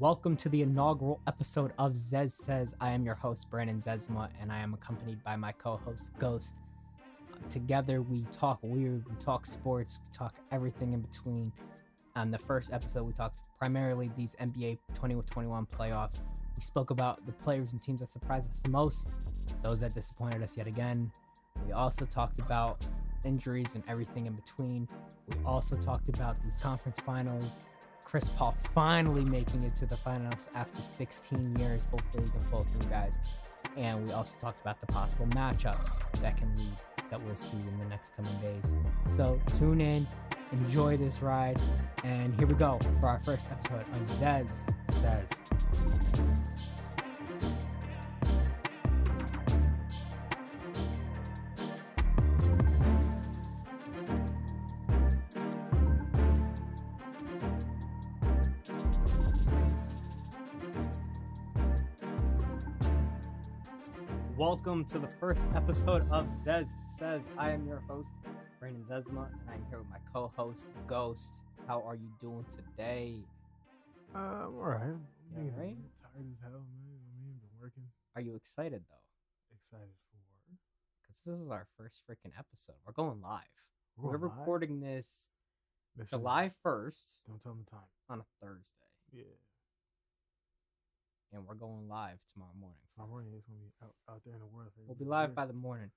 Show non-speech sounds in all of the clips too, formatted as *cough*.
Welcome to the inaugural episode of Zez Says. I am your host, Brandon Zezma, and I am accompanied by my co host, Ghost. Together, we talk weird, we talk sports, we talk everything in between. On the first episode, we talked primarily these NBA 2021 playoffs. We spoke about the players and teams that surprised us the most, those that disappointed us yet again. We also talked about injuries and everything in between. We also talked about these conference finals, Chris Paul finally making it to the finals after 16 years. Hopefully, he can pull through, guys. And we also talked about the possible matchups that can lead that we'll see in the next coming days. So tune in, enjoy this ride, and here we go for our first episode of Zez Says. Welcome to the first episode of Zez Says. I am your host, Brandon Zezma, and I'm here with my co-host, Ghost. How are you doing today? Uh, I'm all right. You I'm tired as hell, man. I mean, been working. Are you excited though? Excited for. Because this is our first freaking episode. We're going live. We're, We're live? recording this This is- July 1st Don't tell me the time. on a Thursday, Yeah. And we're going live tomorrow morning. Tomorrow morning it's gonna be out, out there in the world. We'll be live by the morning.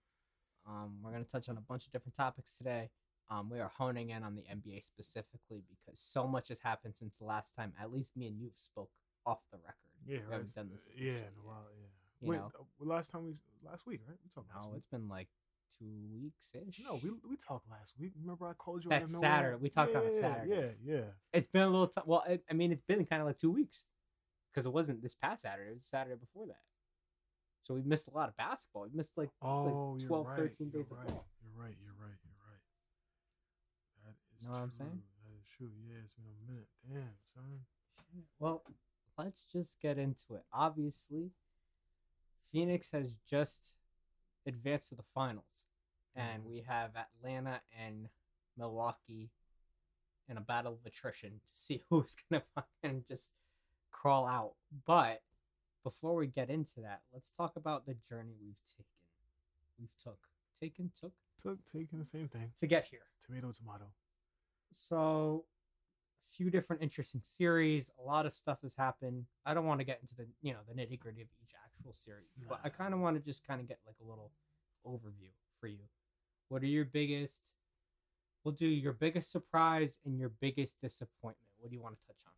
Um, we're going to touch on a bunch of different topics today. Um, we are honing in on the NBA specifically because so much has happened since the last time. At least me and you've spoke off the record. Yeah, we right. haven't done this. Yeah, in a while. Yeah. You Wait, know? uh, last time we last week, right? We talked last No, week. it's been like two weeks ish. No, we we talked last week. Remember I called you That out of nowhere? Saturday. We talked on a Saturday. Yeah, yeah. It's been a little time. Well, I, I mean, it's been kind of like two weeks because it wasn't this past Saturday. It was Saturday before that. So we missed a lot of basketball. We missed like, Oh, like you're 12, right. 13 you're of right. You're right. You're right. You're right. That is Know what I'm saying? That is true. Yeah, it's been a minute. Damn, son. Well, let's just get into it. Obviously, Phoenix has just advanced to the finals, and Mhm. we have Atlanta and Milwaukee in a battle of attrition to see *laughs* who's gonna *laughs* fucking just crawl out. But before we get into that, let's talk about the journey we've taken. We've took, taken, took Took taken the same thing. to get here. Tomato, tomato. So, a few different interesting series. A lot of stuff has happened. I don't want to get into the you know the nitty gritty of each actual series, but I kind of want to just kind of get like a little overview for you. What are your biggest? We'll do your biggest surprise and your biggest disappointment. What do you want to touch on?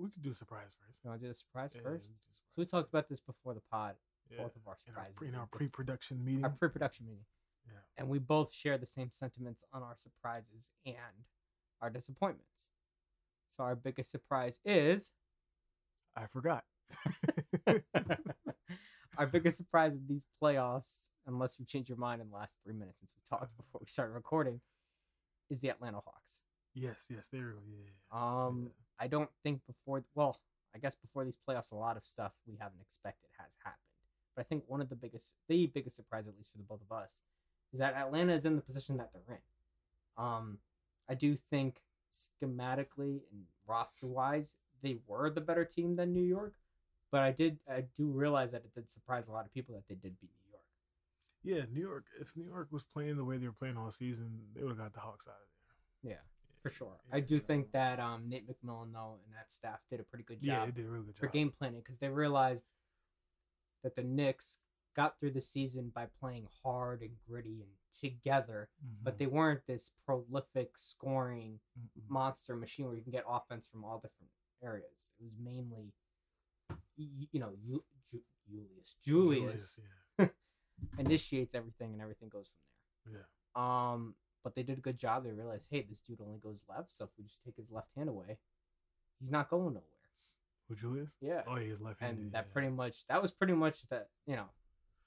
We could do surprise first. You want to do the surprise Yeah, first? could do So we surprise talked about this before the pod, Yeah, both of our surprises. pre- in our and dis- pre-production meeting. our pre-production meeting. yeah. and we both share the same sentiments on our surprises and our disappointments. So our biggest surprise is I forgot. *laughs* our biggest surprise in these playoffs, unless you change your mind in the last three minutes since we talked before we started recording, is the Atlanta Hawks. yes, yes, there we go. Yeah. Um, yeah. I don't think before, well, I guess before these playoffs, a lot of stuff we haven't expected has happened. But I think one of the biggest, the biggest surprise, at least for the both of us, is that Atlanta is in the position that they're in. Um, I do think schematically and roster wise, they were the better team than New York. But I did, I do realize that it did surprise a lot of people that they did beat New York. yeah, New York. If New York was playing the way they were playing all season, they would have got the Hawks out of there. Yeah, for sure. Yeah, I do think that um, Nate McMillan though and that staff did a pretty good Yeah, job. they did a really good job for game planning because they realized that the Knicks got through the season by playing hard and gritty and together, but Mhm. they weren't this prolific scoring Mhm. monster machine where you can get offense from all different areas. It was mainly, y- you know, you, Ju- Julius Julius, yeah. *laughs* initiates everything and everything goes from there. Yeah. Um, but they did a good job. They realized, hey, this dude only goes left, so if we just take his left hand away, he's not going nowhere. With Julius? Yeah. Oh, yeah, he's left handed. and that pretty much that was pretty much the you know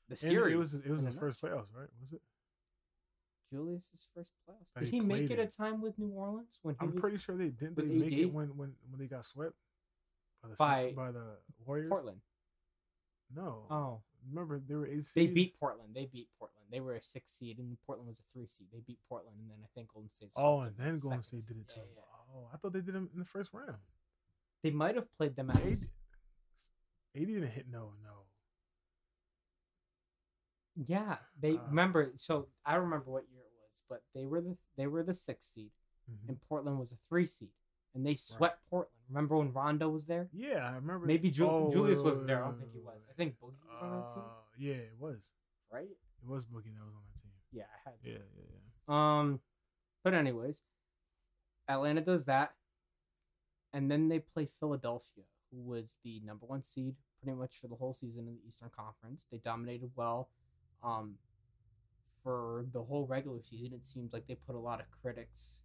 the And series. it was it was his first playoffs, right? Was it? Julius's first playoffs. Did he he make played it a time with New Orleans when he I'm pretty sure they didn't. They make it when when when they got swept by the by, by the Warriors. Portland? No. Oh, Remember they were they beat Portland. They beat Portland. They were a six seed, and Portland was a three seed. They beat Portland, and then I think Golden State. Oh, and then Golden State did it too. Yeah, yeah. Oh, I thought they did it in the first round. They might have played them at AD. AD didn't hit no, no. Yeah, they Uh, remember. So I remember what year it was, but they were the they were the six seed, Mhm. and Portland was a three seed, and they swept Portland. Remember when Rondo was there? Yeah, I remember. Maybe Ju- oh, Julius wait, there. I don't think he was. I think Boogie was on that team, Uh, Yeah, it was. right? It was Boogie that was on that team. Yeah, I had. To. Yeah, yeah, yeah. Um, but anyways, Atlanta does that, and then they play Philadelphia, who was the number one seed pretty much for the whole season in the Eastern Conference. They dominated well. Um, for the whole regular season, it seems like they put a lot of critics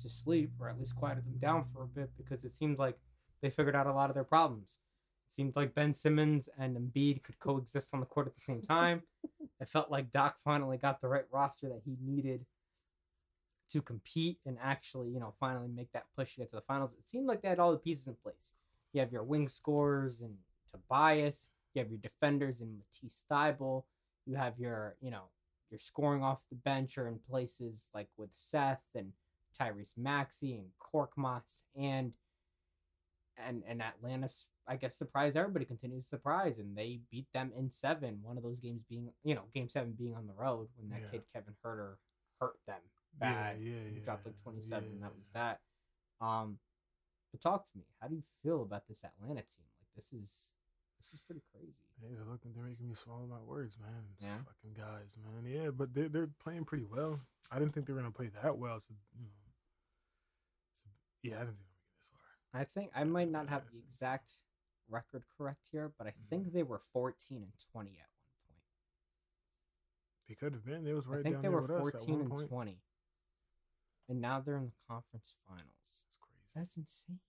to sleep, or at least quieted them down for a bit, because it seemed like they figured out a lot of their problems. It seemed like Ben Simmons and Embiid could coexist on the court at the same time. *laughs* it felt like Doc finally got the right roster that he needed to compete and actually, you know, finally make that push to get to the finals. It seemed like they had all the pieces in place. You have your wing scorers and Tobias. You have your defenders in Matisse Thybulle. You have your, you know, your scoring off the bench or in places like with Seth and Tyrese Maxey and Korkmaz and and and Atlanta's, I guess, surprised everybody. Continues to surprise, and they beat them in seven. One of those games being, you know, game seven being on the road when that Yeah. kid Kevin Huerter hurt them bad. Yeah, yeah, yeah. dropped like twenty seven. and That was that. Um, but talk to me. How do you feel about this Atlanta team? Like this is this is pretty crazy. Yeah, they're looking. They're making me swallow my words, man. These Yeah. fucking guys, man. Yeah, but they're they're playing pretty well. I didn't think they were gonna play that well. So you know, yeah, I didn't think they were gonna get this far. I think I might not have the exact record correct here, but I Mhm. think they were fourteen and twenty at one point. They could have been. They was right I think down they there were with us at fourteen one and point. twenty, and now they're in the conference finals. It's crazy. That's insane.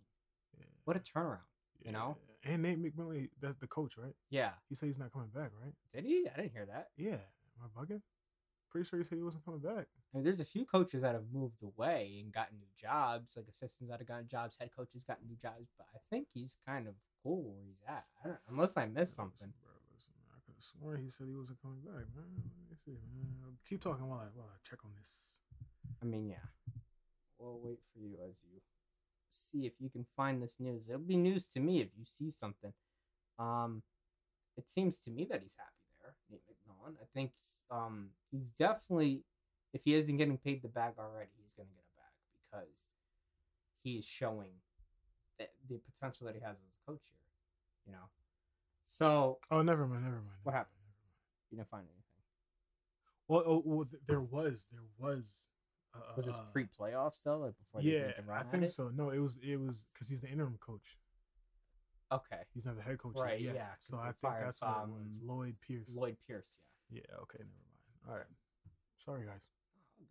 yeah. What a turnaround. you know? And Nate McMillan, that's the coach, right? Yeah. He said he's not coming back, right? Did he? I didn't hear that. Yeah. Am I bugging? Pretty sure he said he wasn't coming back. I mean, there's a few coaches that have moved away and gotten new jobs, like assistants that have gotten jobs, head coaches gotten new jobs, but I think he's kind of cool where he's at. I don't, unless I missed something. Listen, bro, listen. I could have sworn he said he wasn't coming back, man. Let me see, man. Keep talking while I while I check on this. I mean, yeah. We'll wait for you as you see if you can find this news. It'll be news to me if you see something. Um, it seems to me that he's happy there, Nate McMillan. I think um he's definitely, if he isn't getting paid the bag already, he's gonna get a bag because he's showing that the potential that he has as a coach here. You know, so Oh, never mind, never mind. What happened? mind, never mind. you didn't find anything. Well, oh, well, there was, there was. Uh, Was this uh, pre playoffs though, like before Yeah, made the run I think so. No, it was, it was because he's the interim coach. Okay, He's not the head coach. Right, Yet. yeah, So I think that's what it was. um, Lloyd Pierce. Lloyd Pierce, yeah. Yeah. Okay. Never mind. All right. Sorry, guys. Oh, good.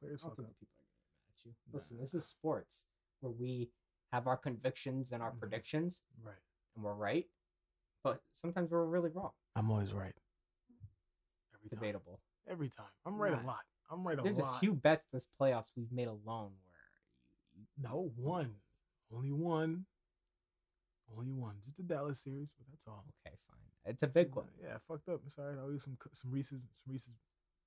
Players I don't fuck think up. the people are gonna get mad at you. Listen, this is sports where we have our convictions and our Mhm. predictions, Right. and we're right, but sometimes we're really wrong. I'm always right. Every time. Debatable. Every time. I'm right a lot. I'm right a lot There's lot. a few bets this playoffs we've made alone where No, one. Only one. Only one. Just the Dallas series, but that's all. okay, fine. It's a big it, one. Yeah, fucked up. Sorry. I'll use some some Reese's, some Reese's,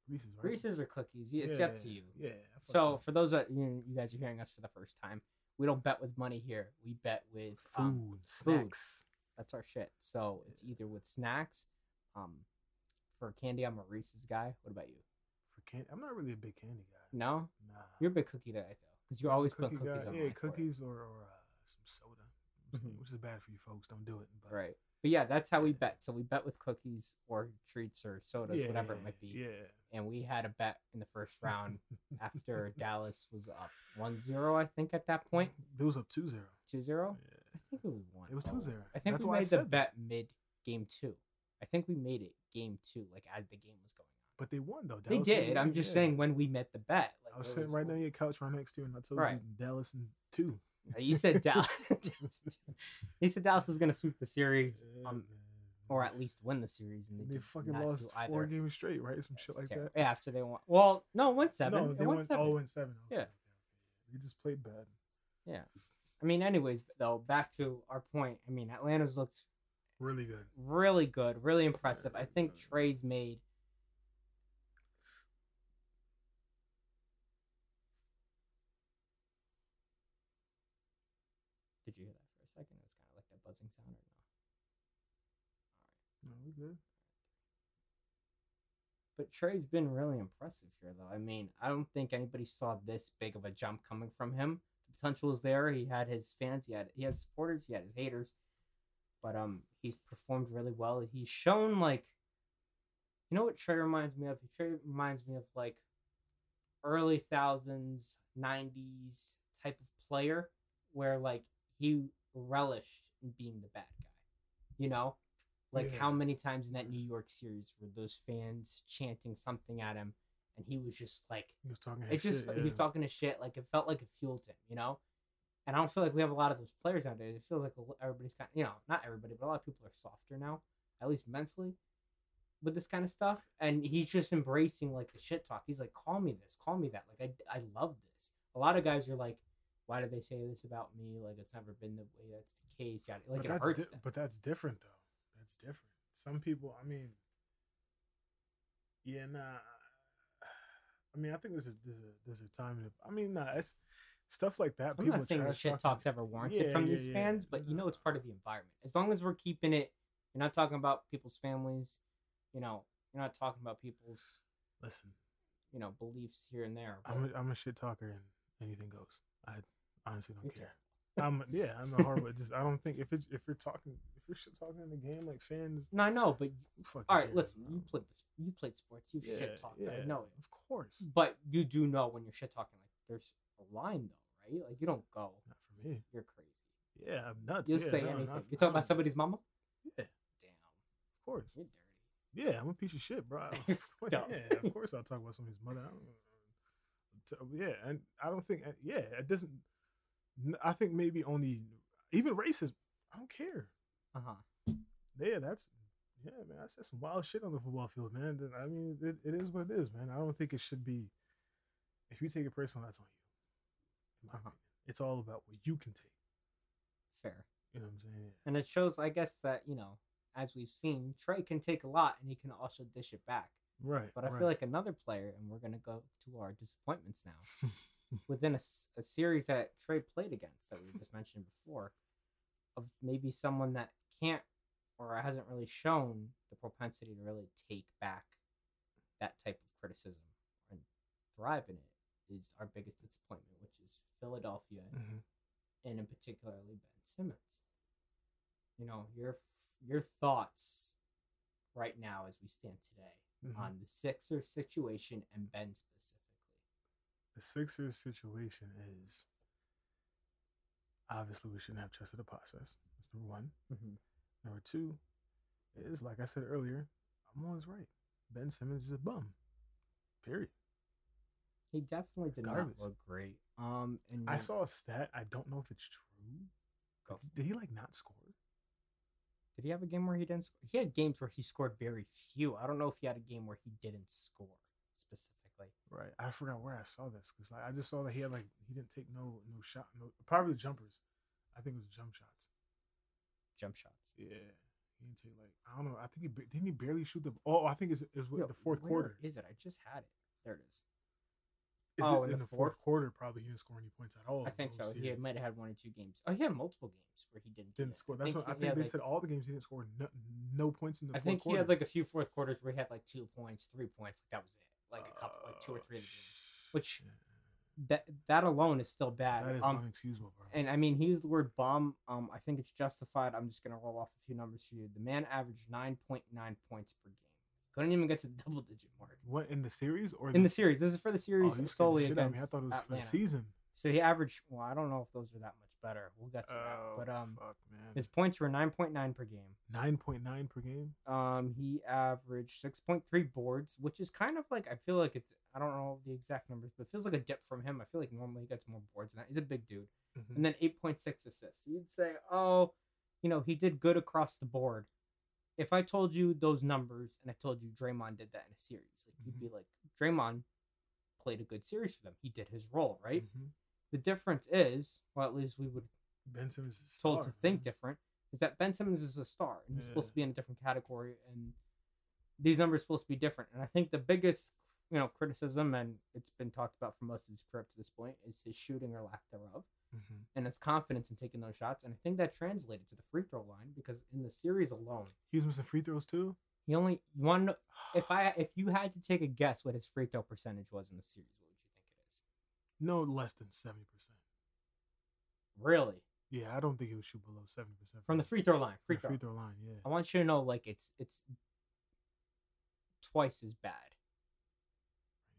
Reese's, right? Reese's or cookies, it's yeah, up to you. Yeah. So up. for those that you, you guys are hearing us for the first time, we don't bet with money here. We bet with food, um, snacks. That's our shit. So it's either with snacks. Um, for candy, I'm a Reese's guy. What about you? For candy, I'm not really a big candy guy. No, Nah. you're a big cookie guy though, because you always put cookies guy. on. Yeah, mine for it. cookies or or uh, some soda, Mhm. which is bad for you folks. Don't do it. But Right. But yeah, that's how we bet. So we bet with cookies or treats or sodas, yeah, whatever it might be. Yeah. And we had a bet in the first round after *laughs* Dallas was up 1-0, I think, at that point. It was up 2-0. 2-0? Yeah. I think it was 1 It was 2-0. I think That's we made the bet mid game two. I think we made it game two, like as the game was going on. But they won though. They did. I'm just yeah. saying when we met the bet. Like, I was it sitting right on your couch right next to you, and I told Right. you Dallas two. Uh, *laughs* You said Dallas. he said Dallas was going to sweep the series, um, or at least win the series, and they, they fucking lost four games straight, right? Some It shit like terrible. that. Yeah, after they won. Well, no, went seven. No, they went went seven. and seven. Okay, Yeah. They just played bad. Yeah, I mean, anyways, though, back to our point. I mean, Atlanta's looked Really good. really good, really impressive. I think Trae's made. Did you hear that for a second? good. But Trae's been really impressive here, though. I mean, I don't think anybody saw this big of a jump coming from him. The potential is there. He had his fans. He had he has supporters. He had his haters. But um, he's performed really well. He's shown like, you know what Trae reminds me of? Trae reminds me of like early thousands, nineties type of player, where like he relished in being the bad guy. You know, like Yeah. how many times in that New York series were those fans chanting something at him, and he was just like, He was talking. it just shit, he was talking to shit. Like it felt like it fueled him, you know. And I don't feel like we have a lot of those players nowadays. It feels like everybody's kind, you know, not everybody, but a lot of people are softer now, at least mentally, with this kind of stuff. And he's just embracing like the shit talk. He's like, "Call me this, call me that." Like I, I love this. A lot of guys are like, "Why did they say this about me? Like it's never been the way that's the case." Yeah, like but it hurts. di- them. but that's different though. That's different. Some people, I mean, yeah, nah. I mean, I think there's a there's a there's a time. a- I mean, nah, it's stuff like that. I'm people not saying the shit talk's ever warranted Yeah, from yeah, these yeah. fans, but you know it's part of the environment. As long as we're keeping it, you're not talking about people's families. You know, you're not talking about people's Listen, you know beliefs here and there. I'm a, I'm a shit talker and anything goes. I honestly don't care. I'm yeah, I'm a horrible. just I don't think if it's if you're talking if you're shit talking in the game like fans. No, I know, but who all right, cares, listen. bro? You played this. You played sports. You've shit talked. I know it. Of course, But you do know when you're shit talking. Like there's a line though, right? Like you don't go. not for me. You're crazy. Yeah, I'm nuts. You'll yeah, say no, anything. You talk about somebody's mama. Yeah, Damn, of course. you're dirty. Yeah, I'm a piece of shit, bro. *laughs* Yeah, of course I'll talk about somebody's mother. I don't- t- Yeah, and I don't think. Yeah, it doesn't. I think maybe only even racist. I don't care. Uh huh. Yeah, that's yeah, man. I said some wild shit on the football field, man. I mean, it, it is what it is, man. I don't think it should be. If you take it personal, that's on you. in my Uh-huh. opinion. It's all about what you can take. Fair. You know what I'm saying? And it shows, I guess, that you know, as we've seen, Trae can take a lot and he can also dish it back. Right. But I right. feel like another player, and we're gonna go to our disappointments now. *laughs* within a, a series that Trae played against that we just mentioned before, of maybe someone that can't or hasn't really shown the propensity to really take back that type of criticism and thrive in it is our biggest disappointment, which is Philadelphia Mhm. and in particularly Ben Simmons. You know, your your thoughts right now as we stand today Mhm. on the Sixers situation and Ben specifically. the Sixers situation is obviously we shouldn't have trusted the process. That's number one. Mm-hmm. Number two is like I said earlier, I'm always right. Ben Simmons is a bum. Period. He definitely did Garbage. not look great. Um, and I saw a stat. I don't know if it's true. Go. Did, he like not score? Did he have a game where he didn't? Score? He had games where he scored very few. I don't know if he had a game where he didn't score specifically. Right. I forgot where I saw this because like, I just saw that he had like he didn't take no no shot no probably jumpers. I think it was jump shots. Jump shots. Yeah. He didn't take like I don't know. I think he didn't he barely shoot the. Oh, I think it's it's Yo, the fourth quarter. Is it? I just had it. There it is. Is Oh, it in the the fourth fourth? quarter? Probably he didn't score any points at all. I think so. whole He might have had one or two games. Oh, he had multiple games where he didn't. didn't score. That's what I think they like- said. All the games he didn't score no, no points in the I think quarter. he had like a few fourth quarters where he had like two points, three points. Like that was it. Like a couple, like two or oh, three of the games. Which Yeah. That that alone is still bad. that is um, unexcusable, bro. And I mean, he used the word bomb. Um, I think it's justified. I'm just gonna roll off a few numbers for you. The man averaged 9.9 points per game. Couldn't even get to the *laughs* double digit mark what in the series or in the series. This is for the Oh, series the solely shit out of I thought it was for the season. So he averaged. Well, I don't know if those are that much better. We'll get to that. Oh, But um, fuck, his points were 9.9 per game. nine point nine per game. Um, he averaged 6.3 boards, which is kind of like I feel like it's. I don't know the exact numbers, but it feels like a dip from him. I feel like normally he gets more boards than that. He's a big dude. Mhm. and then 8.6 assists. You'd say, oh, you know, he did good across the board. If I told you those numbers and I told you Draymond did that in a series, like you'd be like, Draymond played a good series for them. He did his role, right? Mhm. The difference is, well, at least we would Ben Simmons is told star, to think man. different, is that Ben Simmons is a star and he's supposed to be in a different category, and these numbers are supposed to be different. And I think the biggest, you know, criticism, and it's been talked about for most of his career up to this point, is his shooting or lack thereof. Mhm. and his confidence in taking those shots. And I think that translated to the free throw line because in the series alone, He was missing free throws too. he only you want to *sighs* if I if you had to take a guess what his free throw percentage was in the series, what would you think it is? no less than seventy percent. Really, Yeah, I don't think he would shoot below seventy percent from the free throw line, free throw. free throw line. Yeah. I want you to know like it's it's twice as bad.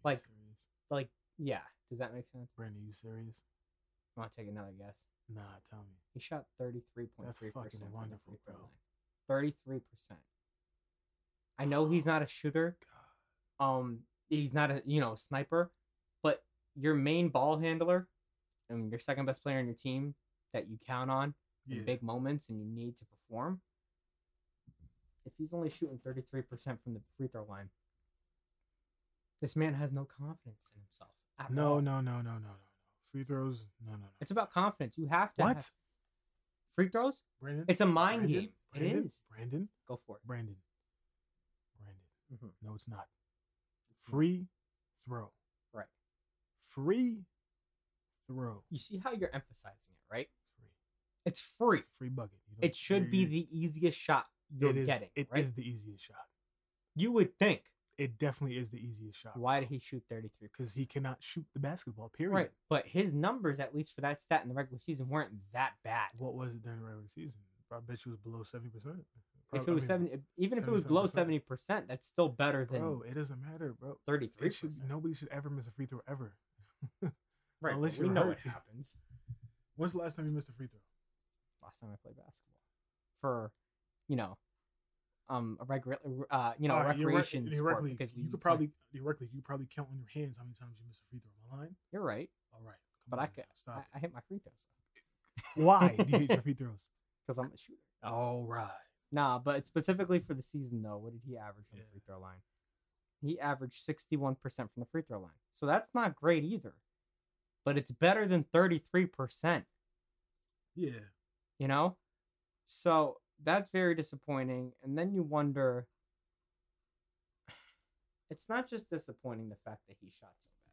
Like- serious? Like yeah, does that make sense? Brandon, you serious? I want to take another guess. Nah, tell me. He shot thirty three point That's three fucking percent. wonderful, bro. Thirty three percent. I know he's not a shooter. God. Um, he's not a you know sniper, but your main ball handler and your second best player on your team that you count on Yeah. in big moments and you need to perform. If he's only shooting thirty three percent from the free throw line, this man has no confidence in himself. No, all. no, no, no, no, no, no. Free throws. No, no, no. It's about confidence. You have to what? have- free throws. Brandon. It's a mind Brandon? game. Brandon? It is. Brandon. Go for it. Brandon. Brandon. Mhm. No, it's not. Free throw. Right. Free throw. You see how you're emphasizing it, right? It's free. It's free. It's free bucket. It should be the easiest shot you're it is- getting, It right? is the easiest shot. You would think. It definitely is the easiest shot. Why did he shoot 33? Because he cannot shoot the basketball. Period. Right. But his numbers, at least for that stat in the regular season, weren't that bad. What was it during the regular season? I bet you it was below seventy percent. If it was seven, even if it was below 70 percent, that's still better than bro, it doesn't matter, bro. 33 It should nobody should ever miss a free throw ever. *laughs* Right. unless you're know what happens. When's the last time you missed a free throw? Last time I played basketball, for you know, um, a regular, uh, you know, you're recreation sport because you could like- probably theoretically you probably count on your hands how many times you miss a free throw. Am I lying? you're right, All right, but on I could. stop. I. I hit my free throws *laughs* Why do you hit your *laughs* free throws? because I'm a shooter. All right. Nah, but specifically for the season though, what did he average from Yeah. the free throw line? He averaged 61% from the free throw line. So that's not great either. But it's better than 33%, Yeah. you know? So that's very disappointing. And then you wonder it's not just disappointing the fact that he shot so bad.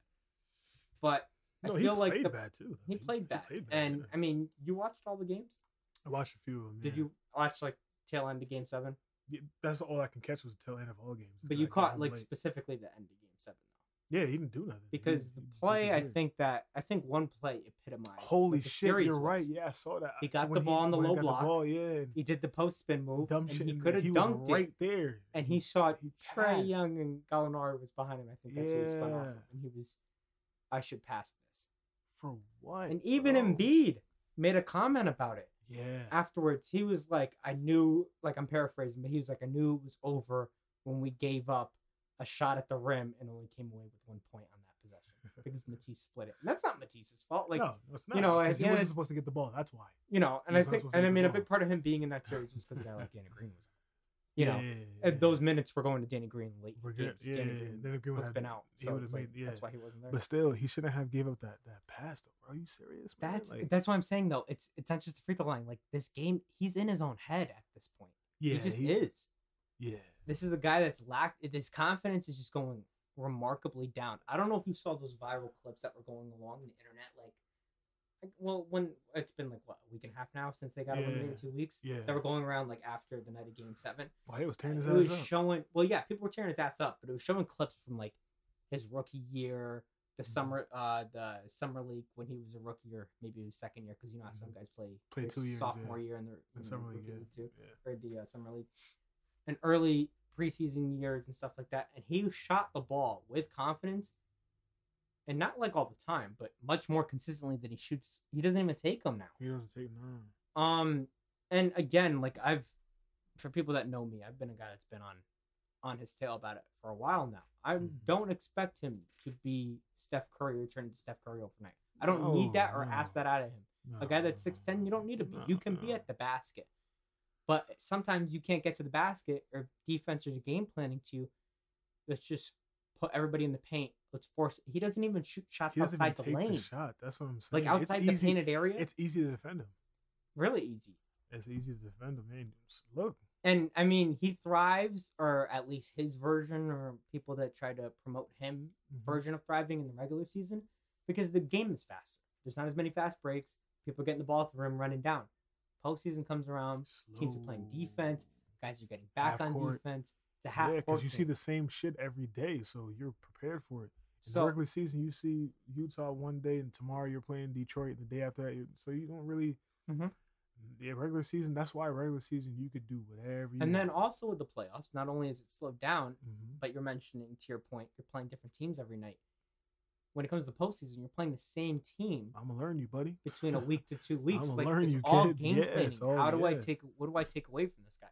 But No, I he feel like played the, bad too. though. he played bad. bad, and yeah. I mean, you watched all the games? I watched a few of them. Did you watch like tail end of game 7? Yeah, That's all I can catch was the tail end of all games. But you I caught like late. specifically the end of game 7 though. Yeah, he didn't do nothing. Because he the play I think that I think one play epitomized. Holy shit, you're right. Yeah, I saw that. He got When the ball on the he low block. The ball, yeah, He did the post spin move, dumb and shit. he could have dunked was it. right there, And he saw he Trae. Young and Gallinari was behind him. I think that's who he spun off of, and he was, I should pass this. for what? And even bro? Embiid made a comment about it Yeah, afterwards. He was like, "I knew," like I'm paraphrasing, but he was like, "I knew it was over when we gave up a shot at the rim and only came away with one point on that possession *laughs* because Matisse split it." And that's not Matisse's fault. Like no, it's not. you know, he wasn't supposed to get the ball. That's why. you know, and I think, and I mean, a big part of him being in that series was because a guy *laughs* like Danny Green was, you know, Yeah, yeah, those minutes were going to Danny Green late. We're good. Yeah, Danny yeah, yeah. Green Danny Green have been out, so it's like, made- yeah. that's why he wasn't there. But still, he shouldn't have gave up that that pass though. Are you serious? Man? that's like, that's what I'm saying though. It's it's not just the free throw line. Like this game, he's in his own head at this point. yeah, he just he- is. Yeah, This is a guy that's lacked. His confidence is just going remarkably down. I don't know if you saw those viral clips that were going along the internet. Like, like well, when it's been like what a week and a half now since they got Yeah. eliminated, two weeks. yeah. That were going around like after the night of Game Seven. Why he was tearing his it was up. showing well yeah people were tearing his ass up but it was showing clips from like his rookie year the Mhm. summer uh the summer league when he was a rookie or maybe his second year because you know how some Mhm. guys play Play two years, sophomore yeah. year In the summer league, rookie yeah. league too yeah. or the uh, summer league and early preseason years and stuff like that and he shot the ball with confidence and not like all the time but much more consistently than he shoots he doesn't even take them now He doesn't take no. um, and again, like I've, for people that know me, I've been a guy that's been on, on his tail about it for a while now. I Mhm. don't expect him to be Steph Curry or turn into Steph Curry overnight. I don't need that or No, ask that out of him. A guy that's six ten, you don't need to be. You can be at the basket, but sometimes you can't get to the basket or defenses are game planning to. Let's just put everybody in the paint. Let's force. He doesn't even shoot shots He doesn't even outside the take lane, the shot. That's what I'm saying. like outside the painted area. It's easy to defend him. really easy. It's easy to defend him. Man, Just look, and I mean, he thrives, or at least his version, or people that try to promote him Mhm. version of thriving in the regular season, because the game is faster. There's not as many fast breaks. People getting the ball to the rim, running down. Postseason comes around, teams are playing defense. Guys are getting back Half on court. defense. It's a half yeah, court you see the same shit every day, so you're prepared for it. In the regular season, you see Utah one day, and tomorrow you're playing Detroit, and the day after that, so you don't really. Mhm. Yeah, regular season. That's why regular season you could do whatever. You and then also with the playoffs, not only is it slowed down, hmm but you're mentioning to your point, you're playing different teams every night. When it comes to the postseason, you're playing the same team I'm gonna learn you, buddy. between a *laughs* week to two weeks. Like learn it's you, all kid. game Yes, planning. oh, How do I take? What do I take away from this guy?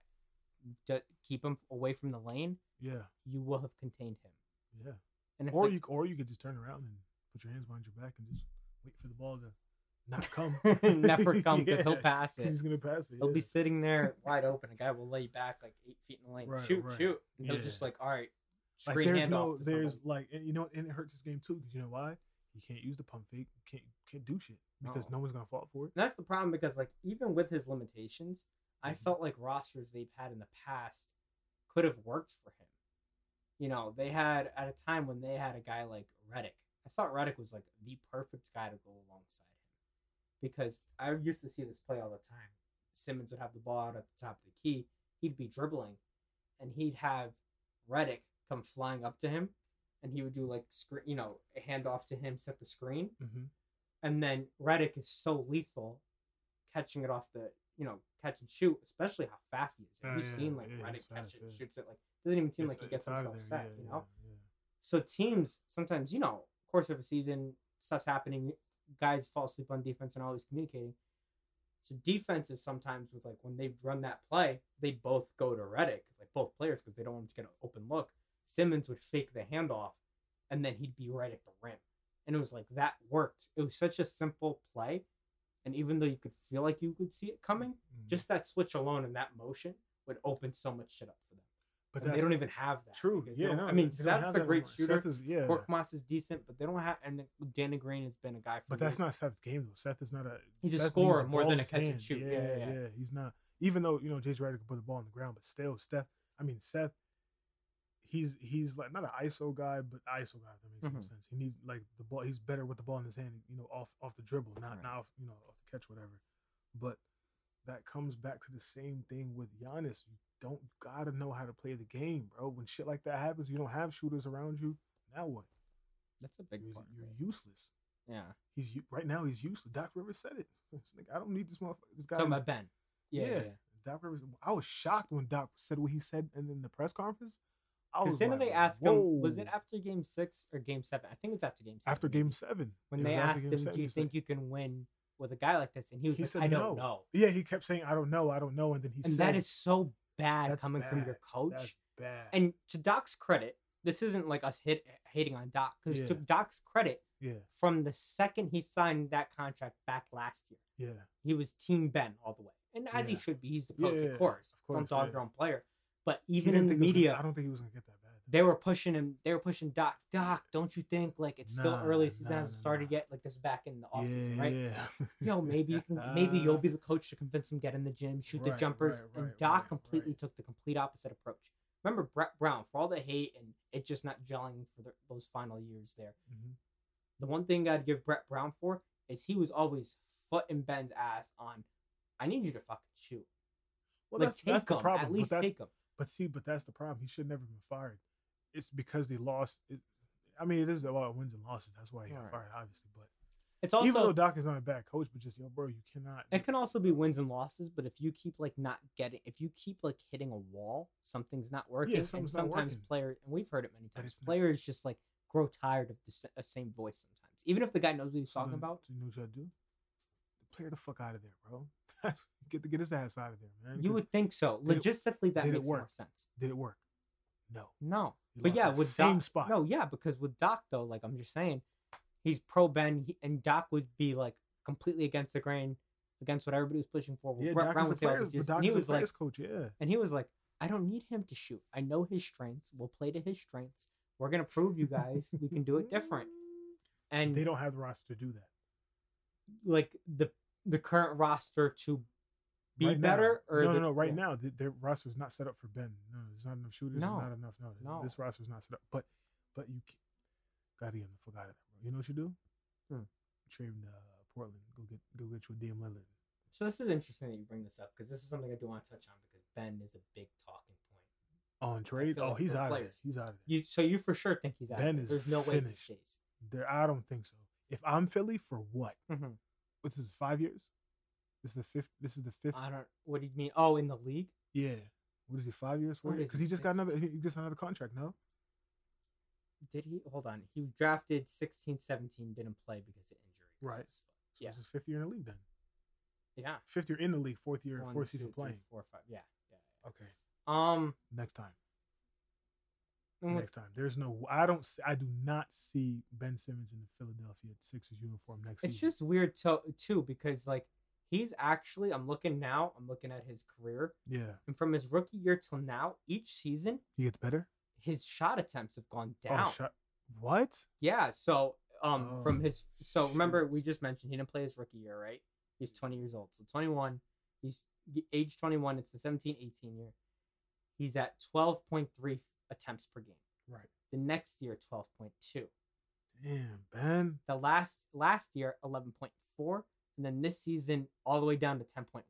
To keep him away from the lane. Yeah, You will have contained him. yeah. And it's Or like, you or you could just turn around and put your hands behind your back and just wait for the ball to not come. *laughs* never *laughs* come because he'll pass it. He's gonna pass it. He'll be sitting there wide open. A guy will lay back like eight feet in the lane. Right, shoot, right. shoot. And he'll just like, all right, like there's no there's somebody. like and you know and it hurts this game too because you know why he can't use the pump fake can't can't do shit because No. no one's gonna fall for it. And that's the problem because like even with his limitations, I Mhm. felt like rosters they've had in the past could have worked for him. You know, they had at a time when they had a guy like Redick. I thought Redick was like the perfect guy to go alongside him. Because I used to see this play all the time. Simmons would have the ball out at the top of the key. He'd be dribbling and he'd have Redick come flying up to him and he would do like screen you know, a handoff to him, set the screen Mm-hmm. and then Redick is so lethal, catching it off the you know catch and shoot, especially how fast he is. Have Oh, you yeah, seen like yeah, Redick catch it, yeah. shoots it like doesn't even seem like he gets himself set, you know. So teams sometimes you know course of a season stuff's happening, guys fall asleep on defense and always communicating. So defenses sometimes with like when they run that play, they both go to Redick, like both players, because they don't want to get an open look. Simmons would fake the handoff, and then he'd be right at the rim, and it was like that worked. It was such a simple play, and even though you could feel like you could see it coming, Mhm. just that switch alone and that motion would open so much shit up for them. but they don't even have that. true. Yeah, no, I mean Seth's a great shooter. Seth is, yeah, Korkmaz is decent, but they don't have. And Danny Green has been a guy for. but that's years. not Seth's game though. Seth is not a. He's a Seth needs scorer more than a catch and shoot. Yeah, Yeah, yeah, yeah. He's not. Even though you know Jason Redick can put the ball on the ground, but still, Steph. I mean, Seth. He's he's like not an ISO guy, but ISO guy. If that makes any Mhm. sense. He needs like the ball. He's better with the ball in his hand. You know, off off the dribble, not Right. not off, you know off the catch, whatever. But that comes back to the same thing with Giannis. You don't gotta know how to play the game, bro. When shit like that happens, you don't have shooters around you. Now what? That's a big You're, part. you're it. useless. Yeah. He's right now. He's useless. Doc Rivers said it. *laughs* Like, I don't need this motherfucker. This guy. Talking about Ben. Yeah. yeah. yeah. Doc Rivers. I was shocked when Doc said what he said in, in the press conference. Because then like, they asked Whoa. him, was it after game six or game seven? I think it's after game seven. after Game Seven? When they asked him, seven, do you think you can win with a guy like this? And he was He like, said I don't no. know. Yeah, he kept saying, "I don't know, I don't know," and then he And said, that is so bad coming from your coach. "That's bad." And to Doc's credit, this isn't like us hit, hating on Doc. Because to Doc's credit, yeah, from the second he signed that contract back last year, yeah, he was Team Ben all the way. And as he should be, he's the coach, yeah, of course. Of course, Don't dog yeah. your own player. But even in the was gonna- media, I don't think he was gonna get that bad. they were pushing him. They were pushing Doc. Doc, don't you think like it's still early? Season nah, hasn't nah, started nah. yet. Like this is back in the yeah, offseason, right? Yeah. *laughs* Yo, maybe you can. Maybe you'll be the coach to convince him get in the gym, shoot the jumpers. right, and Doc right, completely right. took the complete opposite approach. Remember Brett Brown for all the hate and it just not gelling for the, those final years there. Mhm. The one thing I'd give Brett Brown for is he was always foot in Ben's ass on. I need you to fucking shoot. Well, like that's, take that's the him. problem. At least take him. But see, but that's the problem. He should never been fired. It's because they lost. It, I mean, it is about wins and losses. That's why he got Right. fired, obviously. But It's also even though Doc is not a bad coach, but just yo, bro, you cannot. It can also be wins and losses, but if you keep like not getting, if you keep like hitting a wall, something's not working. and something's not sometimes players, and we've heard it many times, it's not- players just like grow tired of the uh, same voice sometimes, even if the guy knows what he's So talking then- about. so you know what you gotta do? Play the fuck out of there, bro. *laughs* get the, get his ass out of there, man. You would think so. did it- Logistically, that did it makes more work? sense. did it work? No. No, He but yeah, with same Doc, spot. no, yeah, because with Doc though, like I'm just saying, he's pro Ben, he, and Doc would be like completely against the grain, against what everybody was pushing for. Yeah, Doc Brown is a would say all players, but Doc he was like, coach. Yeah. And he was like, I don't need him to shoot. I know his strengths. We'll play to his strengths. We're gonna prove you guys we can do it different. *laughs* And they don't have the roster to do that. like the the current roster to be Right now. better or no, the, no, no. Right yeah. now, the, their roster is not set up for Ben. No, there's not enough shooters. No. Not enough. No, this- No. this roster is not set up. But, but you gotta get him the fuck out of there, bro. You know what you do? Hmm. Trade him to Portland. Go get go get you a Dame Lillard. So this is interesting that you bring this up because this is something I do want to touch on because Ben is a big talking point. On trade? Oh, like he's out of players. this. He's out of this. You so you for sure think he's out. Ben is There's no way he finished. stays. There, I don't think so. If I'm Philly, for what? Mhm. What's this? Five years? This is the fifth. This is the fifth. I don't. What do you mean? Oh, in the league? yeah. What is he? Five years? Four What years? is Because he, just got another. He just another contract. No. Did he? Hold on. He was drafted 16, 17, didn't play because of injury. Right. So Yeah. his fifth year in the league then. Yeah. Fifth year in the league. Fourth year. One, fourth two, season three, playing. four, five. Yeah. Yeah. Okay. Um. Next time. And Next time. There's no. I don't. I do not see Ben Simmons in the Philadelphia Sixers uniform next It's season. just weird to, too because like he's actually. I'm looking now. I'm looking at his career, yeah. and from his rookie year till now, each season He gets better. his shot attempts have gone down. Oh, shut. What? Yeah. So um from Oh, his so remember we just mentioned he didn't play his rookie year, right? He's 20 years old. So 21, he's age 21, it's the 17 18 year. He's at 12.3 attempts per game. Right. The next year 12.2. Damn, Ben. The last last year 11.4 and then this season all the way down to 10.1.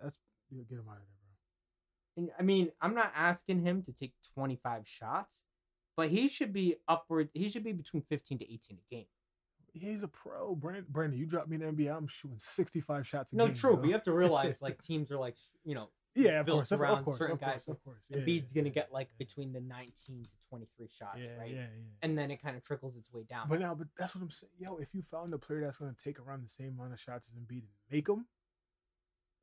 That's yeah, get him out of there, bro. And I mean, I'm not asking him to take 25 shots, but he should be upward he should be between 15 to 18 a game. He's a pro, Brandon. Brandon, you drop me in the NBA, I'm shooting 65 shots a No, game. No, true, bro. but you have to realize like *laughs* teams are like you know yeah, of built course, around of course, certain of course, guys. of course. and Yeah, Embiid's gonna yeah, get like yeah. between the 19 to 23 shots, yeah, right? Yeah, yeah. And then it kind of trickles its way down. But now, but that's what I'm saying. Yo, if you found a player that's gonna take around the same amount of shots as Embiid and make them,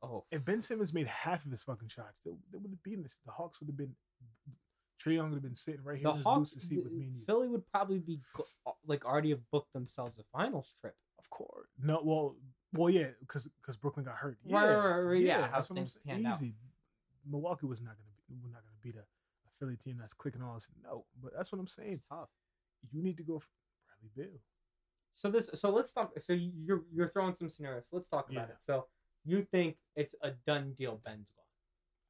oh, if Ben Simmons made half of his fucking shots, they, they would have beaten this. The Hawks would have been. Trae Young would have been sitting right here the Hawks, booster seat with me and you. Philly would probably be like already have booked themselves a finals trip. Of course. No, well, well, yeah, because because Brooklyn got hurt. Yeah, right, right, yeah, how that's what I'm things panned out. Easy. Milwaukee was not gonna be, was not gonna beat a, a Philly team that's clicking all this. No, but that's what I'm saying. It's tough. You need to go for Bradley Beal. So this, so let's talk. So you're you're throwing some scenarios. Let's talk about Yeah. it. So you think it's a done deal? Ben's gone.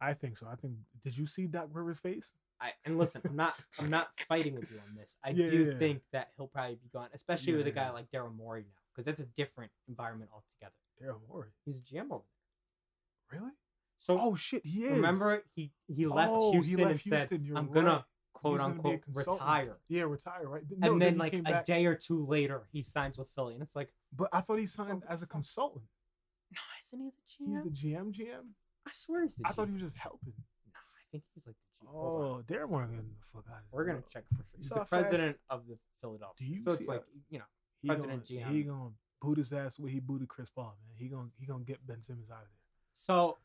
I think so. I think. Did you see Doc Rivers' face? I and listen, I'm not *laughs* I'm not fighting with you on this. I Yeah, do yeah, yeah. think that he'll probably be gone, especially with a guy Yeah. like Daryl Morey now, because that's a different environment altogether. Daryl Morey. He's a GM over there. Really? So Oh shit, he is. remember he he oh, left Oh, he Houston left and said, you're "I'm right. gonna quote unquote retire." Yeah, retire. Right. No, and then then like a back. day or two later, he signs with Philly, and it's like, But I thought he signed Oh, as a consultant. no, isn't he the GM? He's the GM. GM. I swear he's the I GM. thought he was just helping. Nah, I think he's like the GM. Oh, getting the fuck out. We're gonna check for sure. He's the how fast- president of the Philadelphia. Do you so it's like how- you know, He President gonna, GM. He gonna boot his ass where he booted Chris Paul, man. He gonna he gonna get Ben Simmons out of there. so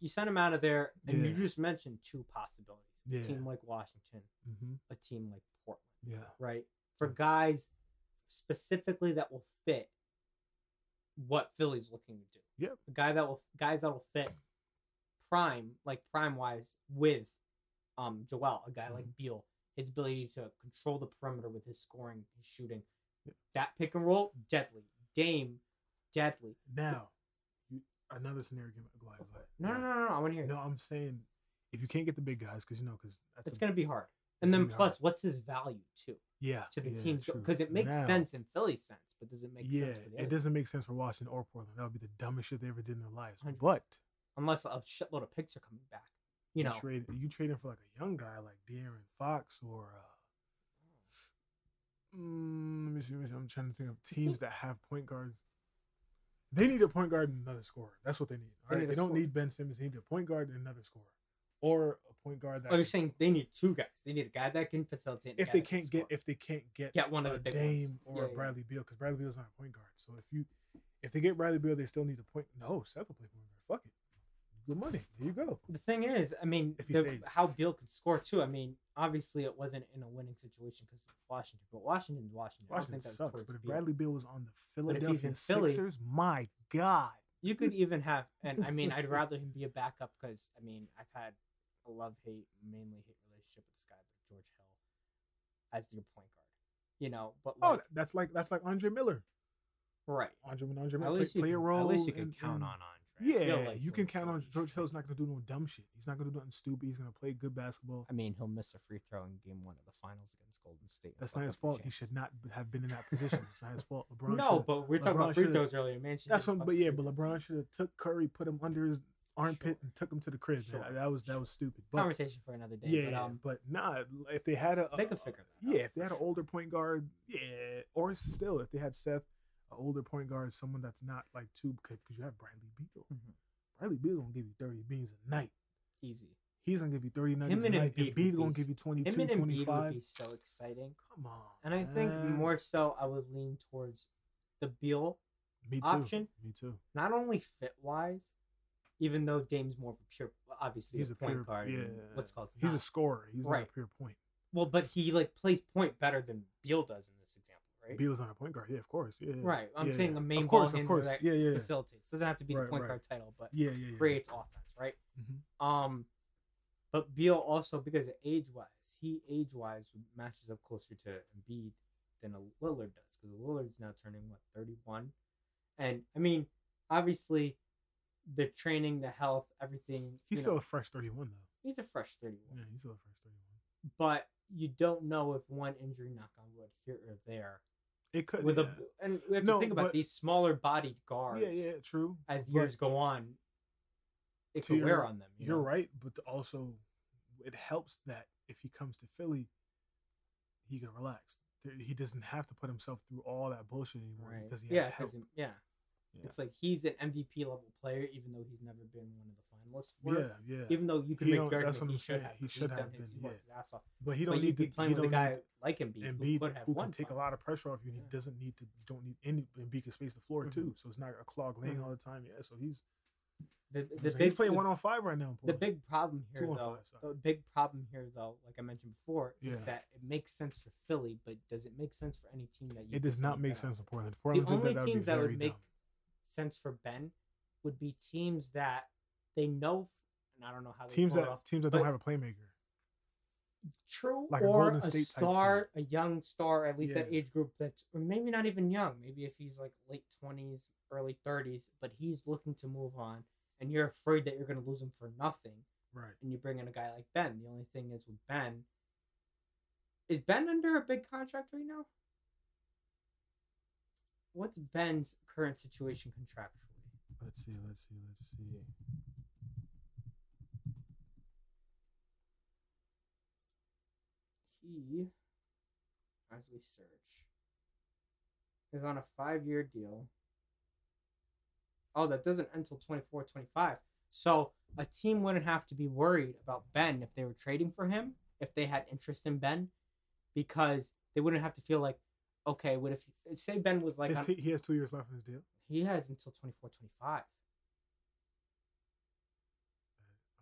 you sent him out of there, and you just mentioned two possibilities: a team like Washington, Mm-hmm. a team like Portland. Yeah. right? For guys specifically that will fit what Philly's looking to do. Yep. A guy that will guys that will fit prime, like prime wise, with um Joel, a guy like Mm-hmm. Beal, his ability to control the perimeter with his scoring, his shooting. That pick and roll, deadly. Dame, deadly. Now, another scenario. Go ahead. Go ahead. No, no, no, no, no. I want to hear. No, I'm saying if you can't get the big guys, because you know, because that's It's gonna be hard. And then plus, hard. what's his value too yeah to the yeah, team? Because it makes Now- sense in Philly's sense, but does it make yeah, sense for the it other? doesn't make sense for Washington or Portland. That would be the dumbest shit they ever did in their lives. 100%. But Unless a shitload of picks are coming back. You know, trade you trading for like a young guy like De'Aaron Fox or uh, mm, let me see, let me see. I'm trying to think of teams that have point guards. They need a point guard and another scorer. That's what they need. They All right, need they don't scorer. need Ben Simmons. They need a point guard and another scorer, or a point guard that. Oh, you're saying they need two guys. They need a guy that can facilitate. if they can't get score. if they can't get Get one of a the big Dame ones. or Yeah, a yeah. Bradley Beal because Bradley Beal's not a point guard. So if you if they get Bradley Beal, they still need a point. No, Seth will play point guard. Fuck it, money. There you go. the thing is, I mean, the- how Beal could score too. I mean, obviously it wasn't in a winning situation because of Washington, but Washington's Washington. I Washington think that's sucks, but if. Bradley Beal was on the But if he's Philadelphia Philly- Sixers, my God, You could even have, and I mean, I'd *laughs* rather him be a backup because I mean, I've had a love hate, mainly hate relationship with this guy, but George Hill, as your point guard. You know, but oh, that's like that's like Andre Miller. right. Andre Andre Miller play, play a role. At least you can count on Andre. I feel Yeah, like you can count on George Hill's not going to do no dumb shit. He's not going to do nothing stupid. He's going to play good basketball. I mean, he'll miss a free throw in game one of the finals against Golden State. That's not his up the fault. He should not have been in that position. It's not his fault. *laughs* LeBron. no, shoulda- but we are talking about free throws earlier. Man, that's what. But yeah, but. LeBron should have took Curry, put him under his armpit, Sure. and took him to the crib. Sure. That, that was that was stupid. But Conversation for another day. yeah, but, um, but nah. If they had a, they a- could figure that out. yeah, if they for had an older point guard, yeah, or still if they had Seth, an older point guard, someone that's not like too because you have Bradley Beal. Mhm. Bradley Beal gonna give you thirty beams a night. easy. He's gonna give you thirty nuggets Him a and. Embiid Embiid gonna give you 22, Him and Embiid 25. would be so exciting. Come on, And I think more so, I would lean towards the Beal, Me too. option. Me too. not only fit wise, even though Dame's more of a pure, obviously He's a a point pure- guard. yeah. what's called He's a scorer. He's not Right. a pure point. well, but he like plays point better than Beal does in this example, right? Beal's not a point guard. Yeah, of course. Yeah. yeah. Right. I'm Yeah, saying yeah. a main of course, ball handler that Yeah, yeah, facilitates. Doesn't have to be the point right. guard title, but Yeah, yeah, creates offense, right? Mhm. Um, but Beal also because of age wise, he age wise matches up closer to Embiid than a Lillard does because Lillard's now turning what thirty one, and I mean obviously the training, the health, everything. He's still know, a fresh thirty-one though. he's a fresh thirty one, Yeah, he's still a fresh thirty-one. but you don't know if one injury, knock on wood, here or there, It could. with yeah. a and we have No, to think about but- these smaller bodied guards. Yeah, yeah, true. As the years go on, it could your- wear on them. You You're know? right, but also it helps that if he comes to Philly, he can relax. He doesn't have to put himself through all that bullshit anymore Right. because he has yeah, help. because yeah. Yeah. It's like he's an MVP level player, even though he's never been one of the Yeah, yeah. Even though you can He make the that's what he should have. He should have been, yeah. his ass off. but he don't you'd need be to playing he with a guy need like Embiid, Embiid who who, could have can one. take a lot of pressure off you. and He Yeah. doesn't need to. You don't need any. Embiid can space the floor Mhm. too, so it's not a clog lane Mhm. all the time. Yeah, so he's The, the he's big playing the- one on five right now. The big problem here, though, five, the big problem here, though, like I mentioned before, is that it makes sense for Philly, but does it make sense for any team that you? it does not make sense for out? Portland. The only teams that would make sense for Ben would be teams that they know, and I don't know how they teams that off. teams that don't have a playmaker. True, Like or a, State type star, a young star, at least that age group that's, or maybe not even young. Maybe if he's like late twenties, early thirties, but he's looking to move on, and you're afraid that you're going to lose him for nothing, Right. and you bring in a guy like Ben. The only thing is with Ben, is Ben under a big contract right now? What's Ben's current situation contractually? Let's see. Let's see. Let's see. As we search, is on a five year deal. Oh, that doesn't end until 24 25. So a team wouldn't have to be worried about Ben if they were trading for him, if they had interest in Ben, because they wouldn't have to feel like, okay, what if, say Ben was like, on- t- he has two years left in his deal. he has until 24 25.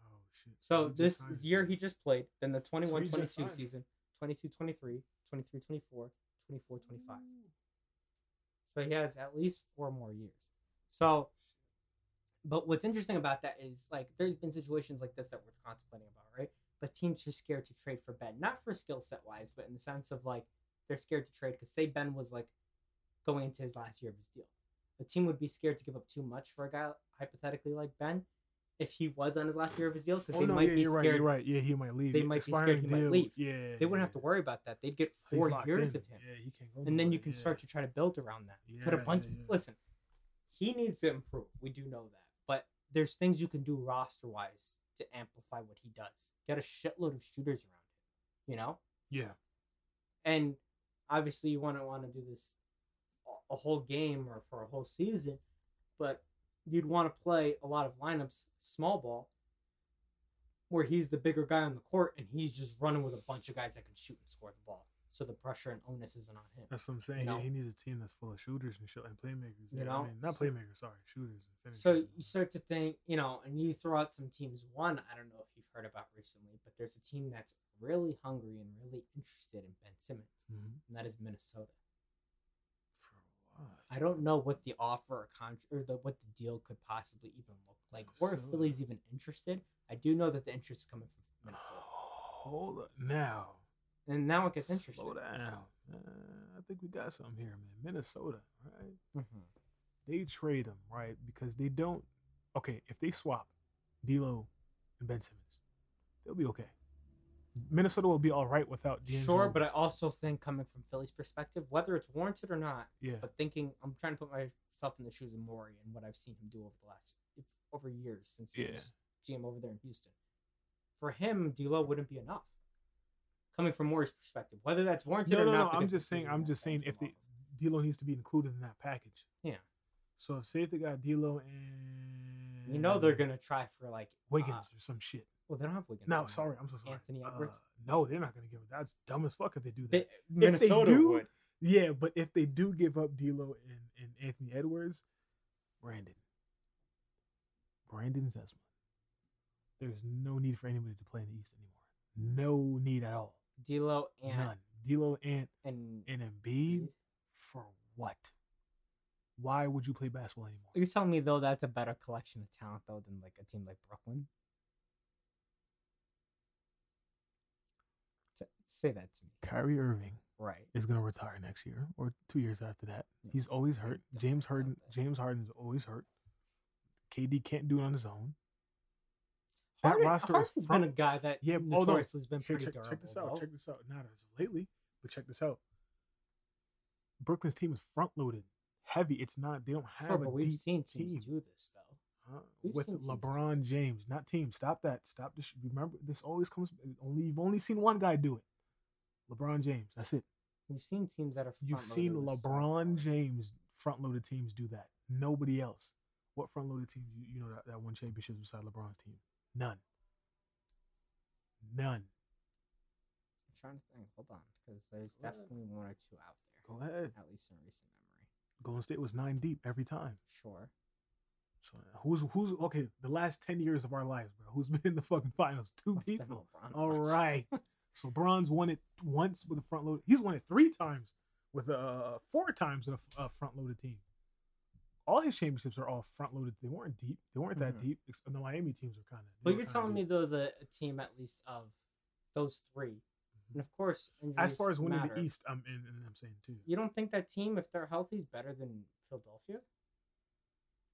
Oh shit. So He this year he just played, then the 21 he just 22 signed. season, 22 23, 23 24, 24 25. So he has at least four more years. So, but what's interesting about that is like there's been situations like this that we're contemplating about, right? But teams are scared to trade for Ben, not for skill set wise, but in the sense of like they're scared to trade because say Ben was like going into his last year of his deal, a team would be scared to give up too much for a guy hypothetically like Ben if he was on his last year of his deal because Oh they no, might yeah, be you're scared. right. You're right. Yeah, he might leave. they might be scared Expiring he might leave. Yeah, They wouldn't have to worry about that. They'd get four years in. of him Yeah, he can't go and then you can yeah. start to try to build around that. Yeah, Put a bunch. yeah, yeah. Listen, he needs to improve. We do know that, but there's things you can do roster wise to amplify what he does. Get a shitload of shooters around him, you know, Yeah, and obviously you want to want to do this a whole game or for a whole season, but you'd want to play a lot of lineups small ball where he's the bigger guy on the court and he's just running with a bunch of guys that can shoot and score the ball. So the pressure and onus isn't on him. that's what I'm saying. You know? he needs a team that's full of shooters and shit and playmakers. You yeah, know? I mean, not playmakers. Sorry, shooters and finishers. So you start to think, you know, and you throw out some teams. One, I don't know if you've heard about recently, but there's a team that's really hungry and really interested in Ben Simmons, Mhm. and that is Minnesota. I don't know what the offer or contract or the, what the deal could possibly even look like, or if Philly's even interested. I do know that the interest is coming from Minnesota, Hold up now. and now it gets interesting. Slow down. Uh, I think we got something here, man. Minnesota, right? Mhm. They trade them, right? Because they don't okay, if they swap D'Lo and Ben Simmons, they'll be okay. Minnesota will be all right without D'Angelo. Sure, but I also think coming from Philly's perspective, whether it's warranted or not, yeah, but thinking I'm trying to put myself in the shoes of Morey and what I've seen him do over the last over years since he Yeah. was GM over there in Houston. For him, D'Lo wouldn't be enough. Coming from Morey's perspective, whether that's warranted no, or no, not. no. I'm just saying. I'm just saying if the D'Lo needs to be included in that package. Yeah. So if say if they got D'Lo and you know they're gonna try for like Wiggins uh, or some shit. Well, they don't have Wiggins. No, anymore. sorry, I'm so sorry. Anthony Uh, Edwards? no, they're not gonna give it. That's dumb as fuck if they do that. They, Minnesota do, would. Yeah, but if they do give up D'Lo and, and Anthony Edwards, Brandon, Brandon Zesma, there's no need for anybody to play in the East anymore. No need at all. D'Lo and None. D'Lo and and and Embiid for what? Why would you play basketball anymore? You're telling me though that's a better collection of talent though than like a team like Brooklyn? S- Say that to me. Kyrie Irving Right. is gonna retire next year or two years after that. Yes, He's always hurt. don't James Harden. James Harden's always hurt. KD can't do it on his own. That Harden, roster is Harden's front- been a guy that Yeah, oh, no. notoriously has been Here, pretty check, durable. check this out. though. Check this out. Not as lately, but check this out. Brooklyn's team is front loaded, heavy. It's not. They don't have Sure, a but we've seen teams team. do this though. uh, we've with LeBron James, not team. Stop that. Stop this. Remember, this always comes. Only you've only seen one guy do it. LeBron James. That's it. You've seen teams that are. You've seen LeBron. James front loaded teams do that. Nobody else. What front loaded teams you, you know that, that won championships beside LeBron's team? None. None. I'm trying to think. Hold on, because there's Go ahead. definitely one or two out there. Go ahead. At least in recent memory. Golden State was nine deep every time. Sure. So who's who's okay? The last ten years of our lives, bro. Who's been in the fucking finals? Two people. All right. *laughs* so Bron's won it once with a front load. He's won it three times with a four times with a, a front loaded team. All his championships are all front loaded. They weren't deep. They weren't that Mhm. deep. Ex- The Miami teams were kind of. But you're telling me though the team at least of those 3 and of course as far as winning matter. the East, I'm and, and I'm saying too. You don't think that team, if they're healthy, is better than Philadelphia?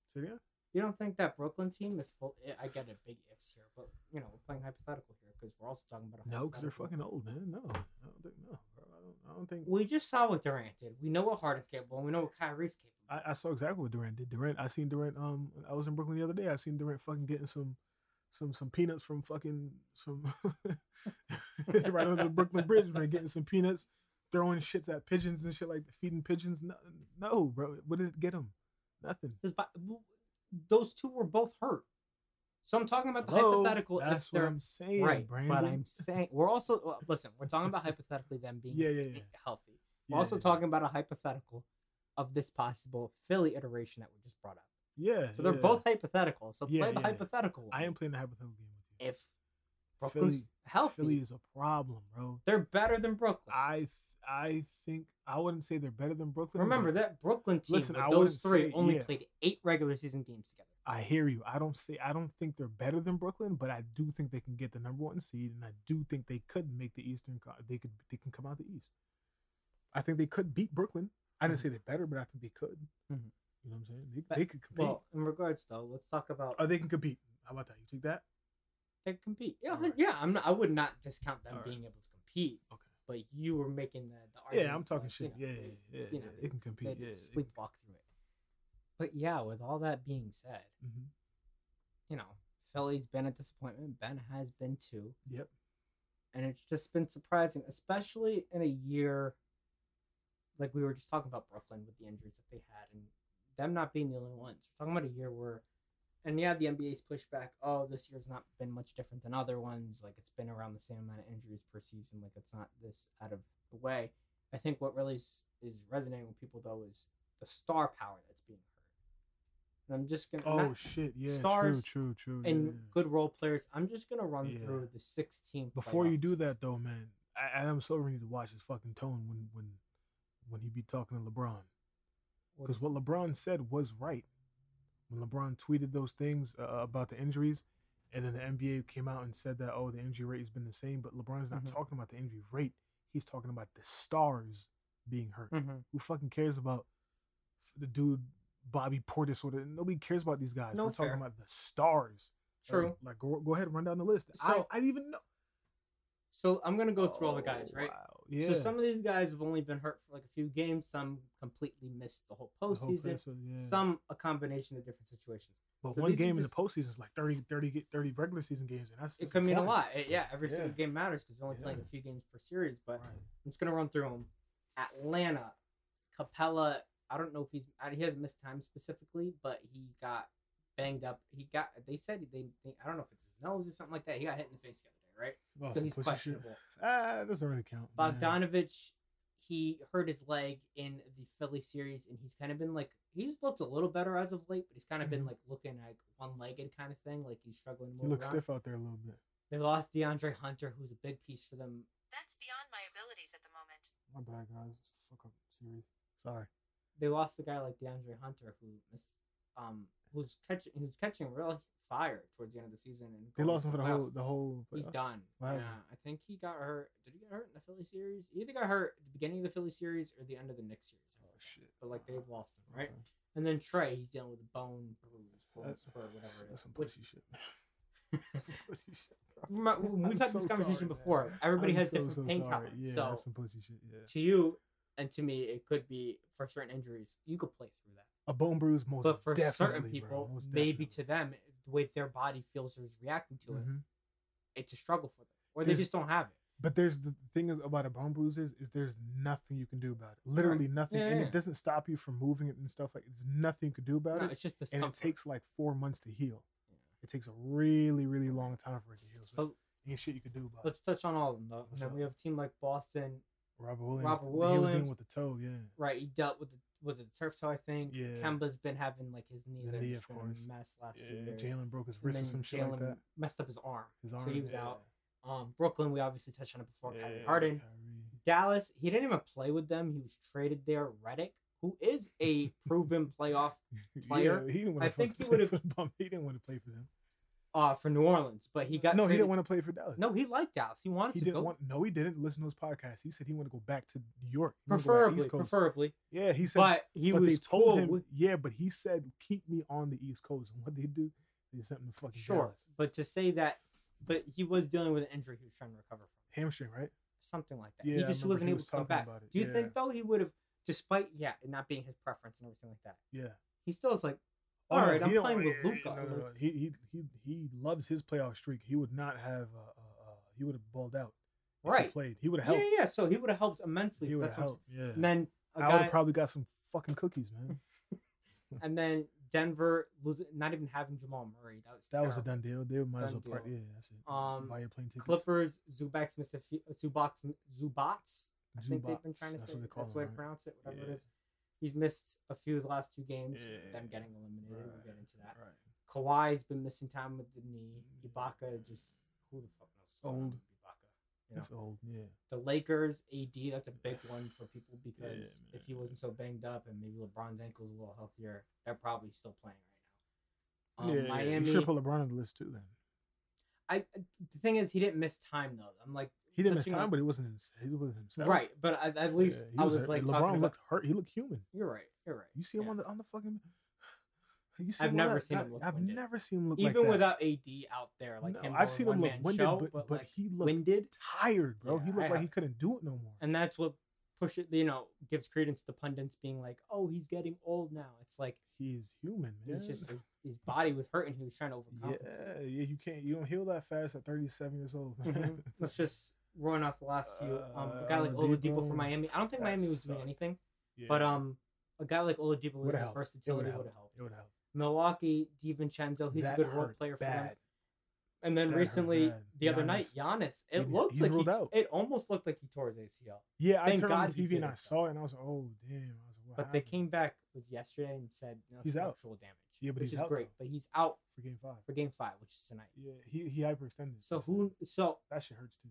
Say it again? You don't think that Brooklyn team, if full, I get a big ifs here, but you know we're playing hypothetical here because we're also talking about a No, because they're fucking old, man. No, I don't think no. I don't. I don't think. We just saw what Durant did. We know what Harden's capable. and We know what Kyrie's capable. I, I saw exactly what Durant did. Durant, I seen Durant. Um, I was in Brooklyn the other day. I seen Durant fucking getting some, some, some peanuts from fucking some, *laughs* right under the Brooklyn Bridge, man. Getting some peanuts, throwing shits at pigeons and shit like feeding pigeons. No, no, bro. What did it get him? Nothing. Because those two were both hurt. So I'm talking about the Hello? hypothetical. That's if what I'm saying, right, Brandon. but I'm saying we're also well, listen. We're talking about *laughs* hypothetically them being Yeah, yeah, yeah. healthy. We're also talking about a hypothetical of this possible Philly iteration that we just brought up. Yeah. So they're both hypothetical. So play the hypothetical. I am playing the hypothetical game with you. if Brooklyn's Philly- healthy, Philly is a problem, bro. they're better than Brooklyn. I th- I think I wouldn't say they're better than Brooklyn. Remember that Brooklyn team Listen, those three say- only yeah. played eight regular season games together. I hear you. I don't say I don't think they're better than Brooklyn, but I do think they can get the number one seed, and I do think they could make the Eastern. They could they can come out the East. I think they could beat Brooklyn. I didn't say they're better, but I think they could. Mhm. You know what I'm saying? They, But- they could compete. Well, in regards though, let's talk about oh, they can compete. How about that? You take that? they can compete. Yeah, Alright. yeah. I'm not. I would not discount them being able to compete. Okay. But you were making the, the argument. Yeah, I'm talking like, shit. you know, yeah, yeah, yeah, you yeah, know, They can compete. Yeah. sleepwalk through it. But yeah, with all that being said, hmm you know, Philly's been a disappointment. Ben has been too. Yep. and it's just been surprising, especially in a year like we were just talking about Brooklyn with the injuries that they had and them not being the only ones. We're talking about a year where, and yeah, the NBA's pushback. Oh, this year's not been much different than other ones. Like it's been around the same amount of injuries per season. Like it's not this out of the way. I think what really is, is resonating with people though is the star power that's being hurt. And I'm just gonna Oh shit! Yeah, stars true, true, true. and yeah. good role players. I'm just gonna run Yeah. through the 16. Before you do that though, man, I, Adam Silver need to watch his fucking tone when when when he be talking to LeBron. Because what LeBron said was right. When LeBron tweeted those things uh, about the injuries, and then the NBA came out and said that oh the injury rate has been the same, but LeBron's not Mhm. talking about the injury rate. He's talking about the stars being hurt. Mhm. Who fucking cares about the dude Bobby Portis would have. Nobody cares about these guys. No, We're talking about the stars. True. Like, like, go, go ahead and run down the list. So- I, I didn't even know. So I'm gonna go through all the oh, guys, Oh, right? Wow. Yeah. So some of these guys have only been hurt for like a few games. Some completely missed the whole The whole postseason. Uh, yeah. Some a combination of different situations. But so one game in the postseason is like 30, 30, 30 regular season games, and that's It that's could mean a lot. It- yeah, every Yeah. single game matters because you're only playing a few games per series. But Right. I'm just gonna run through them. Atlanta, Capela. I don't know if he's he hasn't missed time specifically, but he got banged up. He got. They said they. they I don't know if it's his nose or something like that. He got hit in the face the other day, right? Oh, so he's pussy shit. questionable. Ah, that doesn't really count. yeah. Bogdanovich, he hurt his leg in the Philly series, and he's kind of been like he's looked a little better as of late, but he's kind of been Mhm. like looking like one legged kind of thing, like he's struggling to He looks around. stiff out there a little bit. They lost DeAndre Hunter, who's a big piece for them. That's beyond my abilities at the moment. My bad, guys. It's the fuck up series. Sorry. They lost a guy like DeAndre Hunter, who missed, um, who's catching, who's catching real fire towards the end of the season, and They lost him for the whole the whole. He's done. What yeah. I think he got hurt. Did he get hurt in the Philly series? He either got hurt at the beginning of the Philly series or the end of the Knicks series. Oh shit. But like they've lost him, right? Okay. And then Trae, he's dealing with a bone bruise, bone spur, whatever it *laughs* That's some pussy shit. some pussy shit, bro. We've had this conversation sorry, man. before. Everybody I'm has so, different so pain tolerance. Yeah, so some pussy shit. Yeah. to you and to me, it could be for certain injuries, you could play through that. A bone bruise, most but for certain bro, people, maybe to them, the way their body feels or is reacting to it, Mhm. it's a struggle for them, or they just don't have it. But there's the thing about a bone bruise is, is there's nothing you can do about it. Literally nothing, Yeah, and yeah. it doesn't stop you from moving it and stuff like. There's nothing you could do about No, it, it's just and it takes like four months to heal. Yeah. It takes a really, really long time for it to heal. So But ain't shit you could do about it. let's touch on all of them though. Then we have a team like Boston, Robert Williams, Robert he was dealing Williams. with the toe. Yeah, right? He dealt with the was it the turf toe, I think. Yeah. Kemba's been having like his knees The have knee, just been course. a mess last few yeah. years. Jalen broke his And wrist or some shit like Jalen that. messed up his arm. His arm. so he was yeah. out. Um, Brooklyn, we obviously touched on it before. Kyrie Harden. Kyrie. Dallas, he didn't even play with them. He was traded there. Redick, who is a proven playoff *laughs* player. Yeah, he didn't want I to think he for the *laughs* He didn't want to play for them. Uh, for New Orleans, but he got no, he didn't want to play for Dallas. No, he liked Dallas. He wanted he to didn't go. want. No, he didn't. Listen to his podcast. He said he wanted to go back to New York. He wanted to go back preferably, East Coast. preferably. Yeah, he said. But he but was they told cool him. with- yeah, but he said keep me on the East Coast. *laughs* And what they do? They sent him to fucking sure, Dallas. but to say that, but he was dealing with an injury he was trying to recover from, Hamstring, right? something like that. Yeah, he just wasn't he able was to come back. Do you yeah. think though he would have, despite yeah, it not being his preference and everything like that, Yeah. he still was like, all right, I'm playing with Luka. no, no, no. He he he he loves his playoff streak. He would not have. Uh, uh, uh, he would have balled out. if he Right. played. He would have helped. yeah, yeah. So he would have helped immensely. He would have helped. Yeah. And then I would have probably got some fucking cookies, man. *laughs* and then Denver losing, not even having Jamal Murray. That was That was a done deal. They might as well part. Yeah, that's it. Um, Buy your plane tickets. Clippers, Zubac, missed a few, Zubac, Zubac. I think they've been trying to that's say what they call that's the way him, I pronounce it, whatever Yeah. it is. He's missed a few of the last two games. Yeah. Them getting eliminated. We'll get into that. Right. Kawhi's been missing time with the knee. Ibaka just who the fuck knows? what's going on Old. Ibaka. You know? That's old. Yeah. The Lakers, AD, that's a big one for people *laughs* because Yeah, if he wasn't so banged up and maybe LeBron's ankle's a little healthier, they're probably still playing right now. Um, yeah. Miami. You should put LeBron on the list too. Then I the thing is he didn't miss time though. I'm like he didn't miss time, but he wasn't. his- He wasn't himself. right, but at, at least Yeah, I was hurt. like LeBron about. looked hurt. He looked human. You're right. You're right. You see him Yeah. on the on the fucking. You see I've him never seen him that- look I've winded. never seen him look Even like that. without AD out there, like No, him, I've seen him look winded, show, but, but, but like he looked winded, tired, bro. Yeah, he looked like he couldn't do it no more. and that's what push it. You know, gives credence to pundits being like, "Oh, he's getting old now." It's like He's human, man. it's just his, his body was hurting. He was trying to overcome. yeah, yeah. You can't. You don't heal that fast at 37 years old. Mhm. Let's just run off the last few. Um, a Uh, guy like Oladipo for Miami. I don't think Miami was doing anything, Yeah, but um, a guy like Oladipo with his versatility would've helped. helped. it would help. Milwaukee, DiVincenzo, he's That a good role player for them. And then That recently, bad. the other night, Giannis, it He's- looked he's like he, out. it almost looked like he tore his ACL. Yeah, I Thank turned on God the TV and I saw it, and I was like, "Oh damn!" I was like, But they came back was yesterday and said no He's out. structural damage. Yeah, but which he's is out, great. though. But he's out for game five. for game five, which is tonight. Yeah, he he hyperextended. So who? So That shit hurts too.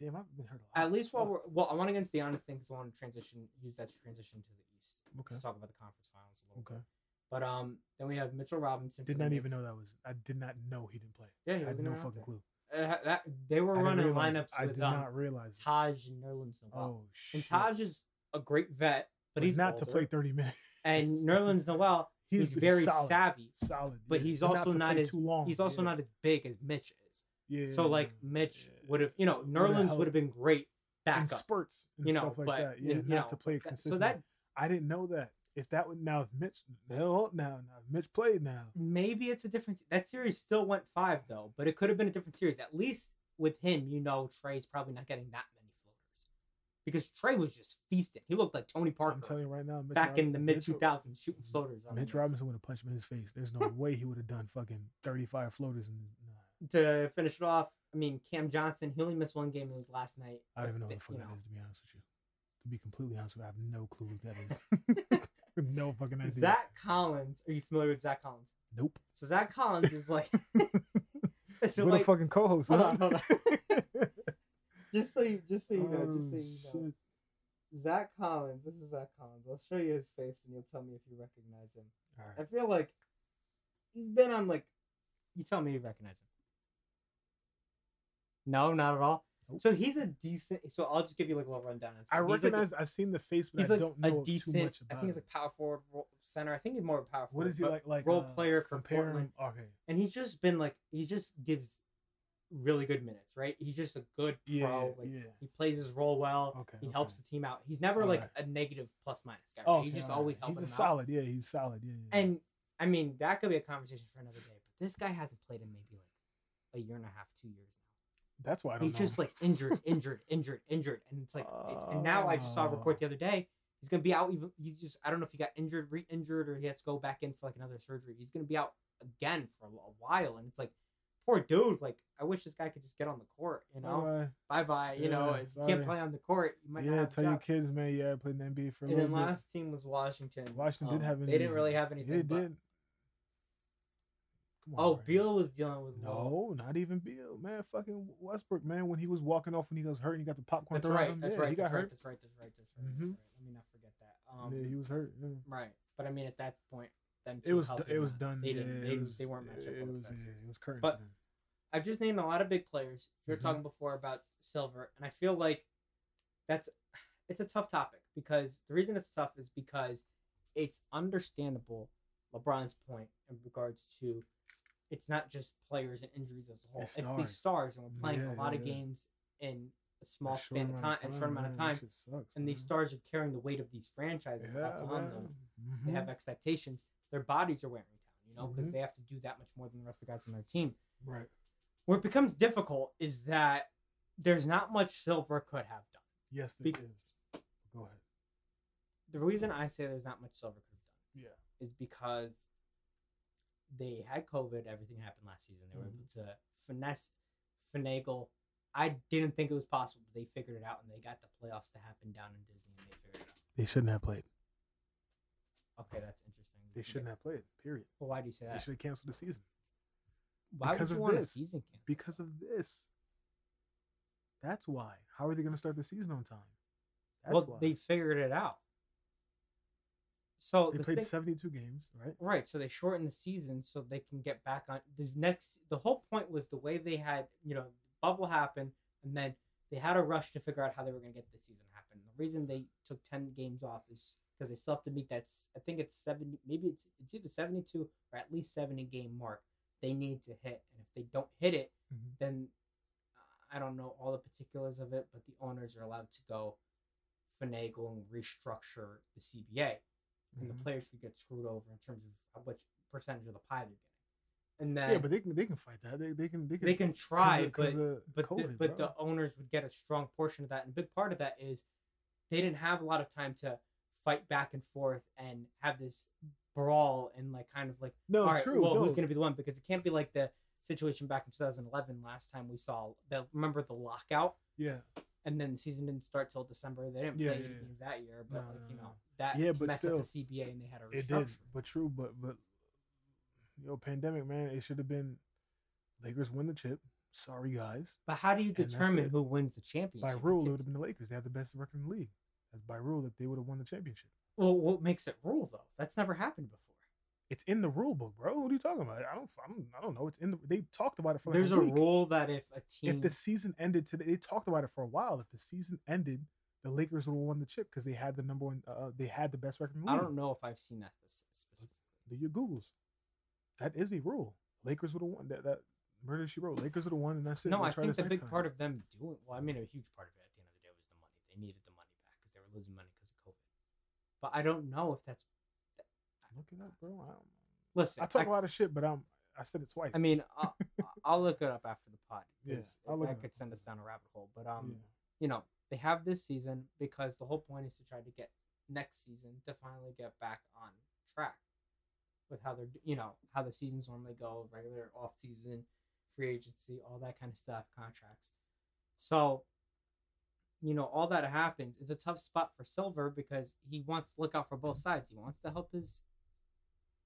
Damn, I've been hurt a lot. at least while we're well, I want to get into the Giannis thing because I want to transition, use that to transition to the East. Okay. To talk about the conference finals a little Okay. bit. But um, then we have Mitchell Robinson. Did not even know that was. I did not know he didn't play. Yeah, he I had no fucking there. clue. Uh, that, they were I running lineups I did um, not realize. Taj and Nerlens Noel. Oh shit. And Taj is a great vet, but he's not to play 30 minutes. And *laughs* Nerlens Noel, he's, very solid, savvy, solid, but yeah, he's also to not as too long. he's also yeah. not as big as Mitch is. Yeah, So like Mitch would have, you know, Nerlens would have been great in backup. spurts and You know, stuff like but that. you- Yeah, you not know, to play consistently. So that I didn't know that. If that would now, if Mitch, hell now, now Mitch played now. maybe it's a different. That series still went five though, but it could have been a different series. At least with him, you know, Trae's probably not getting that many floaters because Trae was just feasting. He looked like Tony I'm Parker telling you right now, Mitch back in the mid two thousands shooting floaters. On Mitch Robinson would have punched him in his face. There's no *laughs* way he would have done fucking 35 floaters. And nah, to finish it off. I mean, Cam Johnson. He only missed one game. It was last night. I don't even know what the fuck that know, is, to be honest with you. To be completely honest with you, I have no clue who that is. *laughs* no fucking idea. Zach Collins. Are you familiar with Zach Collins? Nope. So Zach Collins is like. *laughs* *laughs* so what like, a fucking co-host. hold huh? on, hold just so you, just so you know, just so Oh, you know. Zach Collins. This is Zach Collins. I'll show you his face, and you'll tell me if you recognize him. I feel like he's been on like. You tell me you recognize him. No, not at all. So he's a decent. So I'll just give you like a little rundown. I. He's like a- recognize. I've seen the face, but he's I like don't a know decent. too much about. It. I think he's like power forward, center. I think he's more of a power forward. What is he like? Like role uh, player for compare Portland, him- Okay. and he's just been like he just gives really good minutes, right? He's just a good Yeah. Like yeah. he plays his role well. Okay. He okay. helps the team out. He's never like Alright. a negative plus minus guy. Oh, right? he's just always helping He's a solid. Yeah, he's solid. Yeah. yeah. And I mean, that could be a conversation for another day. But this guy hasn't played in maybe like a year and a half, two years. That's why I don't He's know. just like injured, injured, injured, injured, and it's like, it's, and now I just saw a report Oh. the other day. He's gonna be out. Even he's just I don't know if he got injured, re-injured, or he has to go back in for like another surgery. He's gonna be out again for a, while, and it's like, poor dude. Like I wish this guy could just get on the court. You know, bye bye. You know, Yeah, if you can't play on the court, you might not Yeah, have tell your kids, man. Yeah, I played in the NBA for a And little then bit. last team was Washington. Washington did Um, have anything. They didn't really have anything. they did. Come on, Oh, man. Beal was dealing with. No, not even Beal, man. Fucking Westbrook, man. When he was walking off when he was hurt and he got the popcorn That's right. him. That's yeah, right. He got That's right. hurt. That's right. That's right. That's right. That's Mhm. right. Let me not forget that. Um, yeah, he was hurt. Yeah. Right. But I mean, at that point, them It was healthy it was done. They yeah, didn't. it They, was, they weren't matched up. It was it was current. But- them. I've just named a lot of big players. You were Mhm. talking before about Silver, and I feel like that's it's a tough topic because the reason it's tough is because it's understandable LeBron's point in regards to it's not just players and injuries as a whole. It's It's, these stars, and we're playing Yeah, a lot yeah, of yeah. games in a small A span of time, amount a short amount of time, sucks, and these stars are carrying the weight of these franchises yeah, that's on man. them. They Mhm. have expectations. Their bodies are wearing down, you know, because Mhm. they have to do that much more than the rest of the guys on their team. right. Where it becomes difficult is that there's not much Silver could have done. Yes, there Be- is. Go ahead. The reason I say there's not much Silver could have done Yeah. is because they had COVID. Everything happened last season. They were able mm-hmm. to finesse, finagle. I didn't think it was possible, but they figured it out, and they got the playoffs to happen down in Disney, and they figured it out. They shouldn't have played. Okay, that's interesting. They shouldn't have played. Period. Well, why do you say that? They should have canceled the season Why because would you of want this. a season cancel? because of this. That's why. How are they going to start the season on time? That's well, why. they figured it out. So They the played thing- 72 games, right? Right, so they shortened the season so they can get back on the next. The whole point was the way they had, you know, bubble happen, and then they had a rush to figure out how they were going to get the season happen. The reason they took ten games off is because they still have to meet that. I think it's seventy, maybe it's it's either seventy two or at least seventy game mark they need to hit, and if they don't hit it, Mhm. then uh, I don't know all the particulars of it, but the owners are allowed to go finagle and restructure the CBA and the Mhm. players could get screwed over in terms of how much percentage of the pie they're getting. And then Yeah, but they can they can fight that. They, they can they can they can try, because but of but the, but bro. the owners would get a strong portion of that, and a big part of that is they didn't have a lot of time to fight back and forth and have this brawl and like kind of like no all right, true. well, no. who's going to be the one? Because it can't be like the situation back in 2011 last time we saw. The, remember the lockout, Yeah, and then the season didn't start till December. They didn't Yeah, play yeah, any yeah. games that year, but No, like you know that Yeah, but messed still, up the CBA and they had to it did. But true. But but you know, pandemic man, it should have been Lakers win the chip. Sorry guys. But how do you determine who wins the championship? By rule, it would have been the Lakers. They had the best record in the league. That's by rule that they would have won the championship. Well, what makes it rule though? That's never happened before. It's in the rule book, bro. What are you talking about? I don't. I don't, I don't know. It's in the. They talked about it for like There's a a rule that if a team, If the season ended today, they talked about it for a while. If the season ended the Lakers would have won the chip because they had the number one. Uh, they had the best record I don't know if I've seen that spec- specifically. Do your Googles. That is a rule. Lakers would have won. That that murder she wrote. Lakers would have won, and that's it. No, We'll I think the big time. part of them doing well, I mean, a huge part of it at the end of the day was the money. They needed the money back because they were losing money because of COVID. But I don't know if that's. Up, bro. I, don't, Listen, I talk a lot of shit, but I'm. I said it twice. I mean, I'll, I'll look it up after the pod. *laughs* Yeah, that could send us down a rabbit hole. But um, Yeah. you know, they have this season because the whole point is to try to get next season to finally get back on track with how they're, you know, how the seasons normally go, regular off season, free agency, all that kind of stuff, contracts. So, you know, all that happens is a tough spot for Silver because he wants to look out for both sides. He wants to help his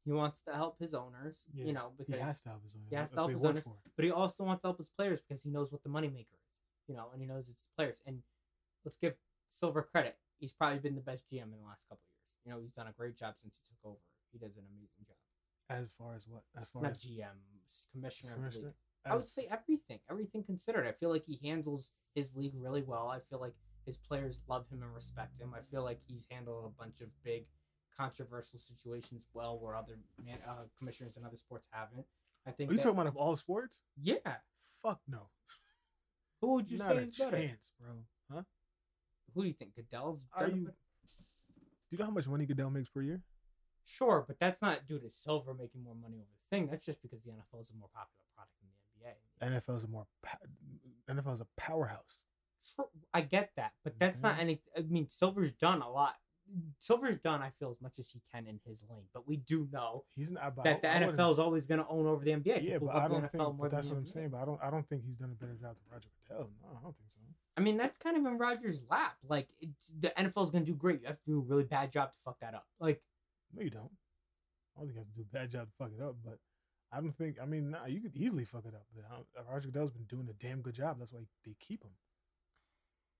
he wants to help his owners, Yeah, you know, he because has to help his own. he has to help his owners. but he also wants to help his players because he knows what the moneymaker is, you know, and he knows it's players. And let's give Silver credit; he's probably been the best GM in the last couple of years. You know, he's done a great job since he took over. He does an amazing job. As far as what? As far Not as GM, commissioner. commissioner? I would say everything, everything considered. I feel like he handles his league really well. I feel like his players love him and respect him. I feel like he's handled a bunch of big, controversial situations well, where other man, uh, commissioners in other sports haven't. I think. Are you that- talking about of all sports? yeah. Fuck no. Who would you Not say a is better? chance, bro. Huh? Who do you think Goodell's Are better? you- Do you know how much money Goodell makes per year? Sure, but that's not due to Silver making more money over the thing. That's just because the NFL is a more popular product than the NBA. NFL is a more NFL is a powerhouse. True, I get that, but that's not any. I mean, Silver's done a lot. Silver's done, I feel, as much as he can in his lane. But we do know He's not. that the I- I NFL is always going to own over the NBA. Yeah, People but I don't think. But that's what I'm saying. But I don't. I don't think he's done a better job than Roger Goodell. No, I don't think so. I mean, that's kind of in Rogers' lap. Like, the NFL is going to do great. You have to do a really bad job to fuck that up. Like, No, you don't. I don't think you have to do a bad job to fuck it up, but I don't think. I mean, nah, you could easily fuck it up. But uh, Roger Goodell's been doing a damn good job. That's why they keep him.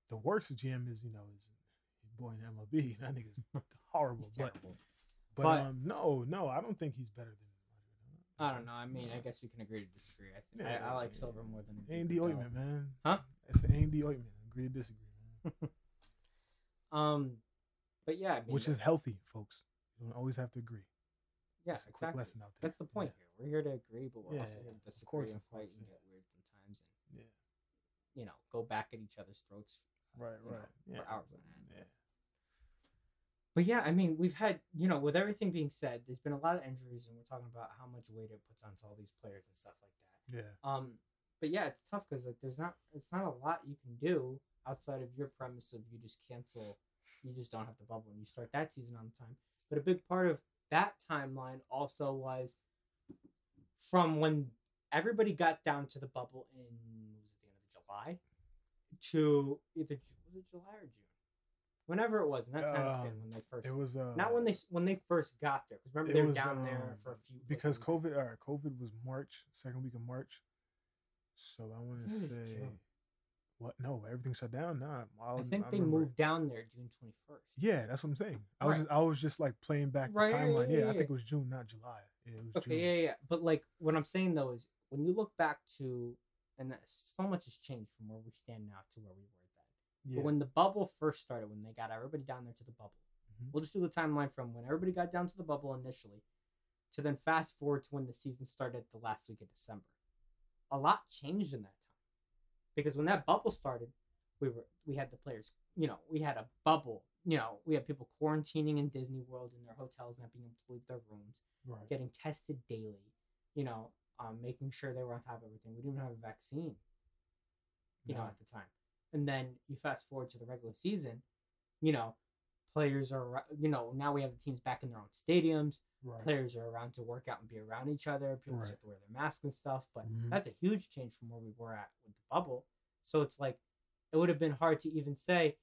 The worst GM is, you know, is boy in MLB. *laughs* That nigga's horrible. But, but But- um, no, no, I don't think he's better than I don't know. I mean. I guess we can agree to disagree. I, th- Yeah, I, I like yeah, Silver more than Andy. Ointman, man. Huh? It's an Andy Ointman. Agree to disagree, man. *laughs* Um, but yeah, I mean, Which is healthy, folks. You don't always have to agree. yeah, quick exactly. lesson out there. That's the point here. We're here to agree, but we're Yeah, also yeah, here to of disagree course, and fight course, and yeah. get weird sometimes, and Yeah. you know, go back at each other's throats. Right, you know, right. for hours on end. Yeah. But yeah, I mean, we've had you know, with everything being said, there's been a lot of injuries, and we're talking about how much weight it puts onto all these players and stuff like that. Yeah. Um, but yeah, it's tough because like there's not it's not a lot you can do outside of your premise of you just cancel, you just don't have the bubble and you start that season on time. But a big part of that timeline also was from when everybody got down to the bubble in was it the end of July to either was it July or June, whenever it was in that time span Um, when they first It was uh not when they when they first got there because remember they were was, down there um, for a few because. COVID. All right, COVID was March, second week of March. So I want to think it was say, June. what? No, everything shut down. Nah, I, I think they moved down there June twenty first. Yeah, that's what I'm saying. I was just, I was just like playing back the Right, yeah, timeline. yeah, Yeah, I think it was June, not July. Yeah, it was Okay, June. yeah, yeah. But like what I'm saying though is when you look back to and that, so much has changed from where we stand now to where we were. Yeah. But when the bubble first started, when they got everybody down there to the bubble, Mhm. we'll just do the timeline from when everybody got down to the bubble initially to then fast forward to when the season started the last week of December. A lot changed in that time. Because when that bubble started, we were we had the players, you know, we had a bubble, you know, we had people quarantining in Disney World in their hotels, not being able to leave their rooms right. getting tested daily, you know, um, making sure they were on top of everything. We didn't even have a vaccine, you know, at the time. And then you fast forward to the regular season, you know, players are, you know, now we have the teams back in their own stadiums. right. Players are around to work out and be around each other. People just Right. have to wear their masks and stuff. But Mhm. that's a huge change from where we were at with the bubble. So it's like, it would have been hard to even say,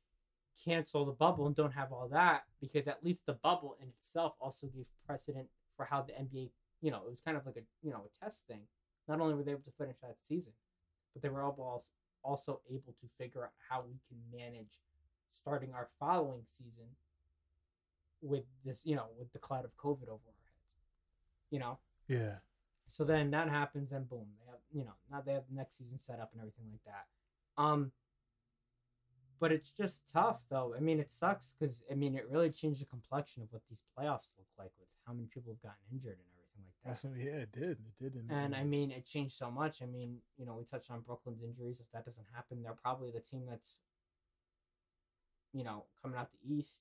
cancel the bubble and don't have all that because at least the bubble in itself also gave precedent for how the NBA, you know, it was kind of like a you know a test thing. Not only were they able to finish that season, but they were all also able to figure out how we can manage starting our following season with this, you know, with the cloud of COVID over our heads. You know, Yeah. so then that happens, and boom, they have you know now they have the next season set up and everything like that. Um, But it's just tough, though. I mean, it sucks because I mean, it really changed the complexion of what these playoffs look like with how many people have gotten injured and everything like that. Yeah, it did. It did. And, I mean, it changed so much. I mean, you know, we touched on Brooklyn's injuries. If that doesn't happen, they're probably the team that's, you know, coming out the East.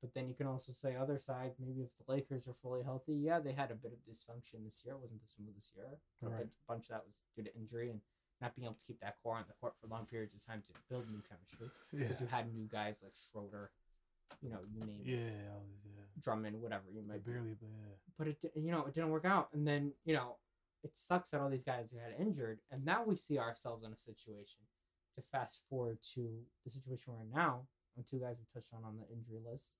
But then you can also say other side, maybe if the Lakers are fully healthy, yeah, they had a bit of dysfunction this year. It wasn't the smoothest this year. A Right. bunch, bunch of that was due to injury and not being able to keep that core on the court for long periods of time to build new chemistry. yeah, Because you had new guys like Schroeder, you know, you name it, yeah, yeah. Drummond, whatever you might be barely, but yeah. but it di- you know it didn't work out and then you know it sucks that all these guys got injured and now we see ourselves in a situation to fast forward to the situation we're in now and two guys we touched on on the injury list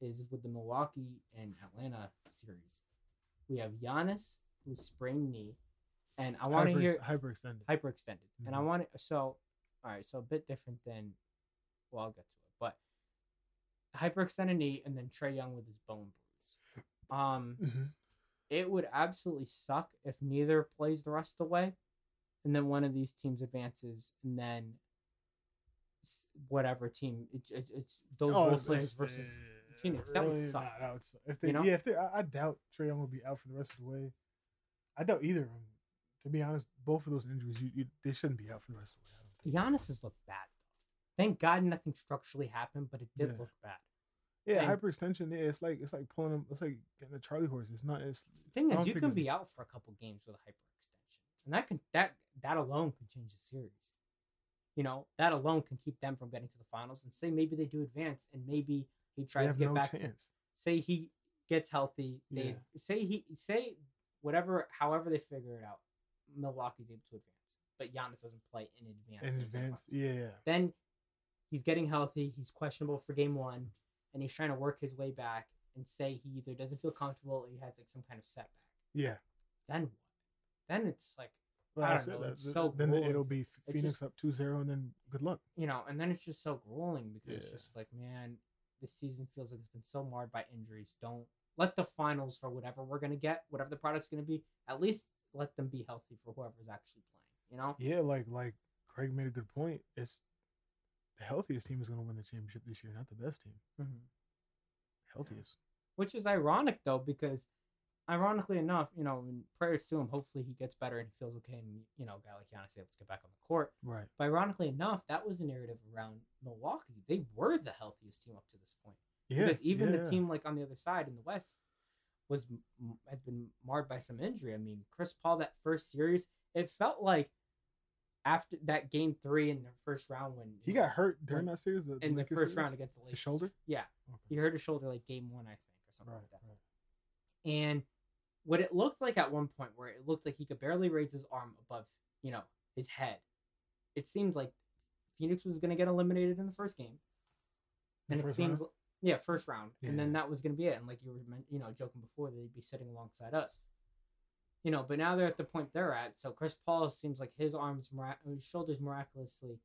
is with the Milwaukee and Atlanta series we have Giannis who's sprained knee and I want to Hyper, hear hyperextended. hyperextended and I Mhm. want it so all right so a bit different than well I'll get to hyperextended knee and then Trae Young with his bone bruise um Mhm. it would absolutely suck if neither plays the rest of the way and then one of these teams advances and then whatever team it, it, it's those Oh, role players versus yeah, Phoenix. That would really, suck. Nah, that would suck. If they, You know? yeah, if they, I, I doubt Trae Young will be out for the rest of the way. I doubt either of them. To be honest, both of those injuries, you, you they shouldn't be out for the rest of the way. I don't think. Giannis has looked bad. Thank God nothing structurally happened, but it did Yeah. look bad. Yeah, And- hyperextension. Yeah, it's like it's like pulling them. It's like getting a Charlie horse. It's not. It's The thing is, you can be out for a couple games with a hyperextension, and that can that that alone can change the series. You know, that alone can keep them from getting to the finals. And say maybe they do advance, and maybe he tries to get no back to chance. say he gets healthy. They Yeah. say he say whatever, however they figure it out. Milwaukee's able to advance, but Giannis doesn't play in advance. In advance, yeah. Then he's getting healthy. He's questionable for game one, and he's trying to work his way back. And say he either doesn't feel comfortable or he has like some kind of setback. Yeah. Then what? Then it's like Well, I don't know, it's that- so then grueling it'll be Phoenix just- up 2-0 and then good luck. you know, and then it's just so grueling because it's just like, man, this season feels like it's been so marred by injuries. Don't let the finals for whatever we're gonna get, whatever the product's gonna be, at least let them be healthy for whoever's actually playing. You know? Yeah, like like Craig made a good point. It's the healthiest team is going to win the championship this year, not the best team. Mm-hmm. Healthiest. Which is ironic though, because ironically enough, you know, prayers to him, hopefully he gets better and he feels okay, and you know, a guy like Giannis is able to get back on the court. Right. But ironically enough, that was the narrative around Milwaukee. They were the healthiest team up to this point. Yeah. because even yeah, the yeah. team like on the other side in the West was has been marred by some injury. I mean, Chris Paul that first series, it felt like after that game three in the first round when he got hurt during that series. The, in the Lakers first series? round against the Lakers. shoulder? Yeah, Okay. he hurt his shoulder like game one, I think, or something Right, like that. right. And what it looked like at one point, where it looked like he could barely raise his arm above, you know, his head. It seemed like Phoenix was going to get eliminated in the first game, and it seems, round? yeah, first round, and then that was going to be it. And like you were, you know, joking before, they'd be sitting alongside us. You know, but now they're at the point they're at. So Chris Paul seems like his arms, his shoulders miraculously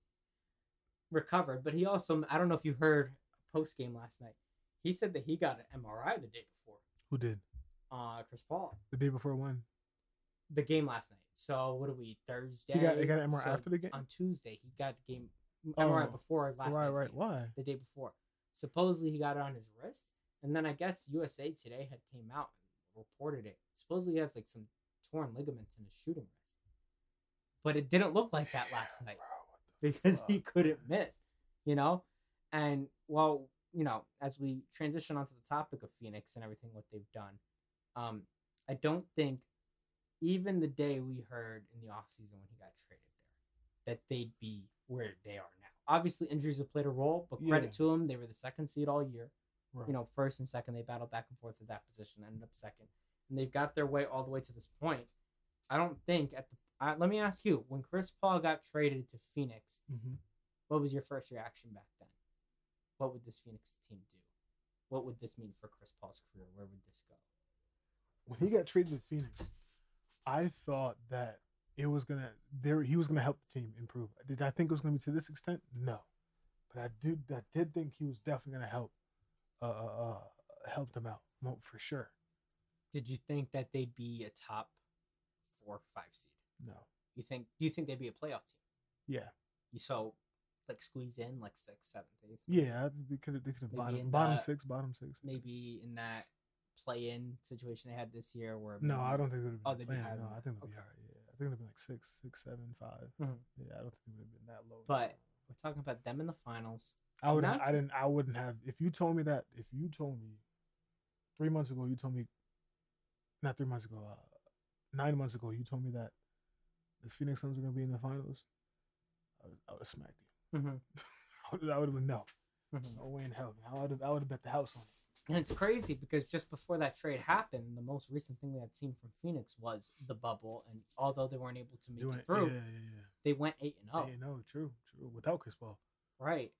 recovered. But he also, I don't know if you heard post game last night. He said that he got an MRI the day before. Who did? Uh, Chris Paul, The day before when? the game last night. So what are we Thursday? He got, he got an MRI So after the game? on Tuesday. He got the game MRI Oh, before last right, night's right. game, Why? the day before. Supposedly he got it on his wrist, and then I guess USA Today had came out and reported it. Supposedly he has like some torn ligaments in his shooting wrist, but it didn't look like that last night bro, what the because he couldn't miss, you know. And well, you know, as we transition onto the topic of Phoenix and everything what they've done, um, I don't think even the day we heard in the offseason when he got traded there that they'd be where they are now. Obviously, injuries have played a role, but credit Yeah. to them, they were the second seed all year. Right. You know, first and second, they battled back and forth at that position, ended up second, and they've got their way all the way to this point. I don't think at the. Uh, let me ask you: When Chris Paul got traded to Phoenix, Mhm. what was your first reaction back then? What would this Phoenix team do? What would this mean for Chris Paul's career? Where would this go? when he got traded to Phoenix, I thought that it was gonna there he was gonna help the team improve. Did I think it was gonna be to this extent? No, but I did I did think he was definitely gonna help uh, uh, uh help them out for sure. Did you think that they'd be a top four, five seed? No, You think? You think they'd be a playoff team? yeah, You so like squeeze in like sixth, seventh, eighth. Yeah, I think they could have. They could have bottom bottom the- six, bottom six. Maybe in that play-in situation they had this year, where No, I don't think they would Oh, have they'd been be playing. No. I think they'll be Okay. higher. Yeah, I think they'll be like six, six, seven, five. Mhm. Yeah, I don't think they would have been that low. But we're talking about them in the finals. I would I just, didn't I wouldn't have. If you told me that. If you told me three months ago, you told me, not three months ago, uh, nine months ago, you told me that the Phoenix Suns were going to be in the finals. I would, I would have smacked you. Mm-hmm. *laughs* I would, I would have been no, Mhm. no way in hell. I would have. I would have bet the house on it. And it's crazy because just before that trade happened, the most recent thing we had seen from Phoenix was the bubble, and although they weren't able to make You it went- through, Yeah, yeah, they went eight and yeah. oh. Hey, no, true, true. Without Chris Paul. Right.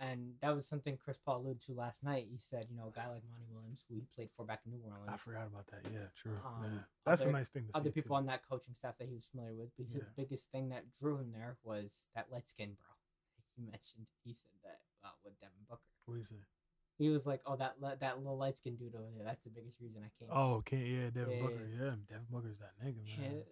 And that was something Chris Paul alluded to last night. He said, you know, a guy like Monty Williams, who he played for back in New Orleans, I forgot about that. Yeah, true. Um, yeah. That's other- a nice thing to see. other people too. on that coaching staff that he was familiar with. Because Yeah. the biggest thing that drew him there was that light skin bro. *laughs* He mentioned, he said that uh, with Devin Booker. What do you say? He was like, oh, that that little light skin dude over there, that's the biggest reason I came. Oh, can't yeah, Devin Yeah, Booker. Yeah, Devin Booker's that nigga, man.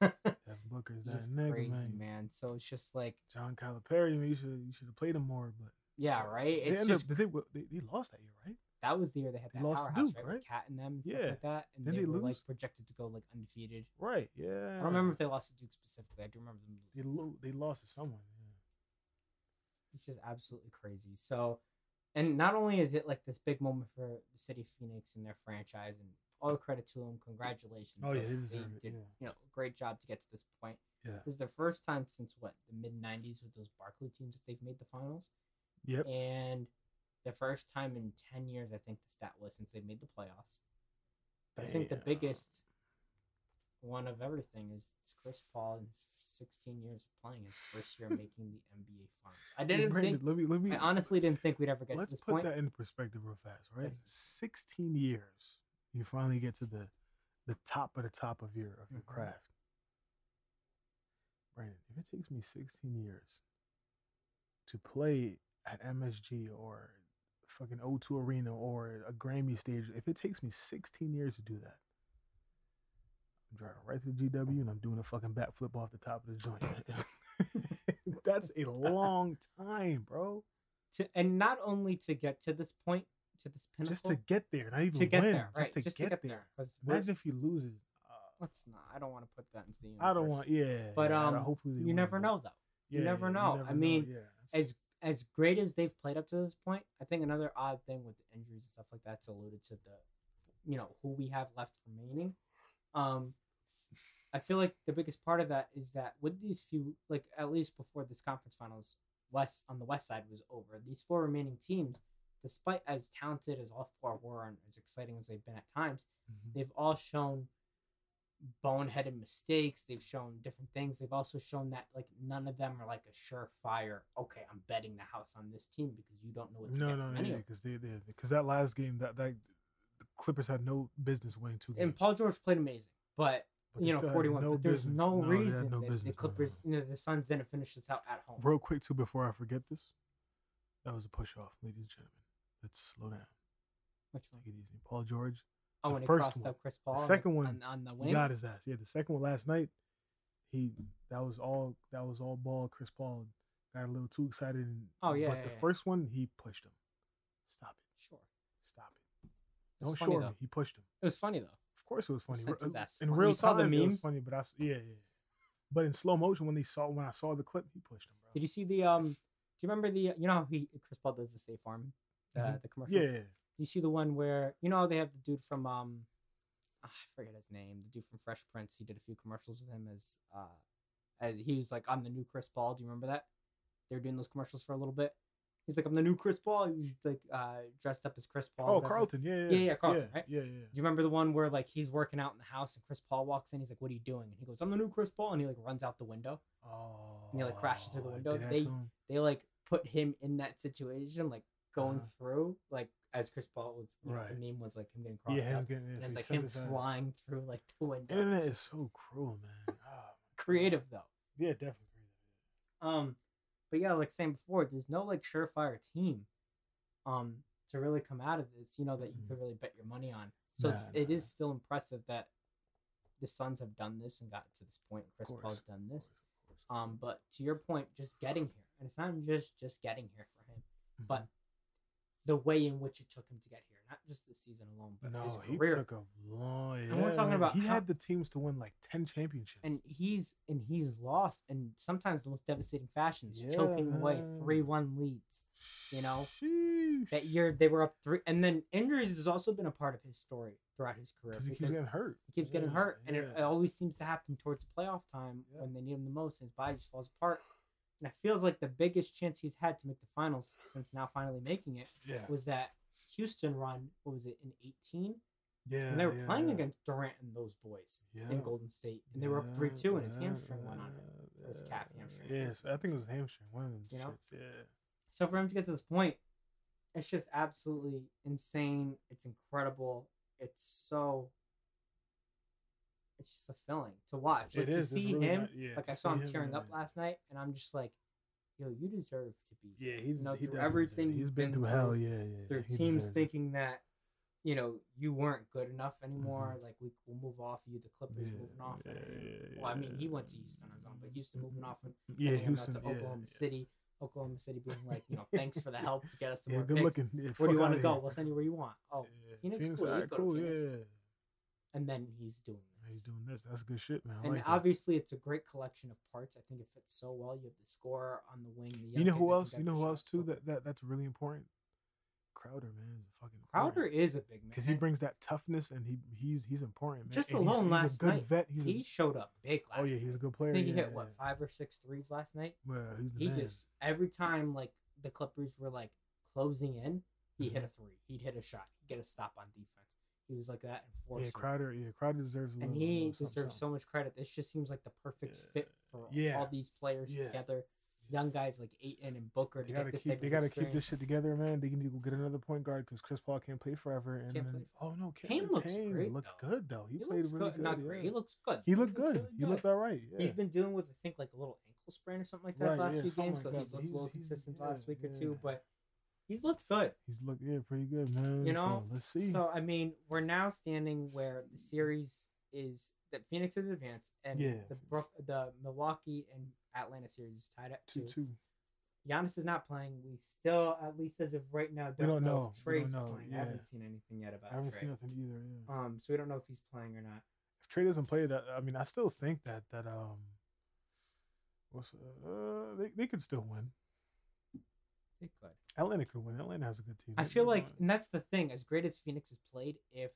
Yeah. *laughs* Devin Booker's that He's nigga, crazy, man. man. So it's just like, John Calipari, man, you should you should have played him more, but yeah, right? They It's ended just up, they, they, they lost that year, right? that was the year they had They that lost powerhouse, Duke, right? Right? Cat and them, and stuff Yeah. like that, and Didn't they, they were like projected to go like undefeated. Right. Yeah. I don't remember if they lost to Duke specifically. I do remember them. they lo- they lost to someone. Yeah. It's just absolutely crazy. So, and not only is it like this big moment for the city of Phoenix and their franchise, and all the credit to them, congratulations. Oh, yeah, they it, did, yeah. you know, great job to get to this point. Yeah. This is their first time since what the mid '90s with those Barkley teams that they've made the finals, Yep. and the first time in ten years, I think the stat was since they made the playoffs. I think the biggest one of everything is Chris Paul in his 16 years of playing his first year *laughs* making the NBA Finals. I didn't Brandon, think. let me let me I honestly didn't think we'd ever get let's put that in perspective real fast, right? Yes. Sixteen years, you finally get to the the top of the top of your of your Mhm. craft. Brandon, if it takes me sixteen years to play at MSG or fucking O2 Arena or a Grammy stage, if it takes me sixteen years to do that, I'm driving right to the GW and I'm doing a fucking backflip off the top of the joint. *laughs* That's a long time, bro. to, and not only to get to this point, to this pinnacle, just to get there, not even to get win, there, right? just to just get, to get there. there. Imagine if you lose it. Uh, let's not. I don't want to put that into the. Universe. I don't want, yeah. But, yeah, um, hopefully You never but- know though. you never know. I mean, yeah, As as great as they've played up to this point, I think another odd thing with the injuries and stuff like that's alluded to the, you know, who we have left remaining. Um, I feel like the biggest part of that is that with these few, like at least before this conference finals, west on the west side was over. These four remaining teams, despite as talented as all four were and as exciting as they've been at times, Mhm. they've all shown boneheaded mistakes. They've shown different things. They've also shown that like none of them are like a surefire. Okay, I'm betting the house on this team because you don't know what to no, no, no, yeah, because they did because that last game that that the Clippers had no business winning two games. And Paul George played amazing, but, but you know, 41. no but there's business- no, reason no that the business, no, no, Clippers, you know, the Suns didn't finish this out at home. Real quick too, before I forget this, that was a push off, ladies and gentlemen. Let's slow down, Which one? take it easy. Paul George, Oh, the when he first crossed one. up Chris Paul. on second one, on, on the he wing. got his ass. Yeah, the second one last night, he that was all that was all ball. Chris Paul got a little too excited. And, Oh, yeah, but yeah, the yeah. first one he pushed him. Stop it. Sure. Stop it. It Don't funny, short though. me. He pushed him. It was funny though. Of course, it was funny. Re- ass In flying. real saw the time, it was funny. But I yeah, yeah. But in slow motion, when they saw when I saw the clip, he pushed him, bro. Did you see the um? Do you remember the you know how he Chris Paul does the State Farm, the Mhm. the commercials? Yeah, yeah. You see the one where you know they have the dude from um, ah, I forget his name. The dude from Fresh Prince. He did a few commercials with him as uh, as he was like, "I'm the new Chris Paul." Do you remember that? They were doing those commercials for a little bit. He's like, "I'm the new Chris Paul." He was like uh, dressed up as Chris Paul. Oh. Carlton. Yeah, yeah, Yeah, yeah, Carlton, yeah, right? Yeah, yeah. Do you remember the one where like he's working out in the house and Chris Paul walks in? He's like, "What are you doing?" And he goes, "I'm the new Chris Paul," and he like runs out the window. Oh, And he, like, crashes through the window. They- They like put him in that situation, like going Uh-huh. through, like as Chris Paul was. You know, Right. meme was like him getting crossed yeah, him out. getting, And it's like him ass. flying through like the window. Internet is so cruel, man. Ah, Creative though. yeah, definitely creative. Um, but yeah, like saying before, there's no like surefire team, um, to really come out of this. You know that you Mhm. could really bet your money on. So it's, Nah, it nah. is still impressive that the Suns have done this and gotten to this point. Chris Paul's done this. Of course, of course. Um, but to your point, just getting here, and it's not just just getting here for him, but the way in which it took him to get here, not just the season alone, but no, his he took a long. And we're talking about he how- had the teams to win like ten championships. and he's and he's lost in sometimes the most devastating fashions, choking Yeah, away three one leads. you know, Sheesh. That year they were up three, and then injuries has also been a part of his story throughout his career because he keeps getting hurt. he keeps getting Yeah, hurt, and it, it always seems to happen towards the playoff time Yeah. when they need him the most, and his body just falls apart. And it feels like the biggest chance he's had to make the finals since now finally making it yeah, was that Houston run. What was it in eighteen? yeah, and they were yeah, playing yeah. against Durant and those boys in Golden State, and they were up three two, and his hamstring went on him. Or his calf hamstring. Yes, I think it was hamstring. One of them You know? Yeah. So for him to get to this point, it's just absolutely insane. It's incredible. It's so. It's just fulfilling to watch. Like it to is. see really him. not- yeah, like I saw him tearing up last night, and I'm just like, "Yo, you deserve to be Yeah, he's know, he through everything He's been been through hell. through, Yeah, yeah. through teams deserves it. thinking that you know you weren't good enough anymore. Like we will move off you. The Clippers Mm-hmm. Yeah, moving off. yeah, yeah, well, I mean, he went to Houston on his own, but Houston moving off him, Yeah, sending him out to Oklahoma. City. Oklahoma City being like, you know, *laughs* thanks for the help to get us some more good picks. looking. Where do you want to go? We'll send you where you want. Oh, Yeah, Phoenix? Cool, you to cool. Phoenix. Yeah, and then he's doing he's doing this. That's good shit, man. I And like that. obviously, it's a great collection of parts. I think it fits so well. You have the scorer on the wing. The you know who else? You know who else too? That that that's really important. Crowder, man, is fucking Crowder is a big man. because he brings that toughness and he he's he's important. Man. Just and he's, alone he's last a good night, vet. He's he a, showed up big last oh yeah, he's a good player. I think he yeah, hit what yeah. five or six threes last night. Well, he's the He man. just every time like the Clippers were like closing in, he mm-hmm. hit a three. He'd hit a shot. He'd get a stop on defense. He was like that and forced. yeah, it. Crowder. Yeah, Crowder deserves a and little. he little deserves something. so much credit. This just seems like the perfect Yeah. fit for Yeah. all these players Yeah. together. Young guys like Ayton and Booker They to gotta get keep. They gotta keep this shit together, man. They can go get another point guard because Chris Paul can't play forever. And Can't then, play oh no, Payne looks Payne great, looked though. good though. He, He played looks really good. good. Not yeah. great. He looks good. He looked looks good. really He looked all right. Yeah. He's been dealing with I think like a little ankle sprain or something like that Right, the last yeah, few games, like so that, he's but looked a little he's- he's- consistent last week or two. But he's looked good. He's looked yeah pretty good, man. You know, so let's see. So I mean, we're now standing where the series is that Phoenix is advanced, and Yeah. the Brook, the Milwaukee and Atlanta series is tied up two two. Giannis is not playing. We still, at least as of right now, don't, don't know, know. if Trae's know, playing. I haven't seen anything yet about I haven't Trae. seen nothing either. Yeah. Um, so we don't know if he's playing or not. if Trae doesn't play that, I mean, I still think that that um, what's uh, they they could still win. They could. Atlanta could win. Atlanta has a good team. I feel like, and that's the thing. As great as Phoenix has played, if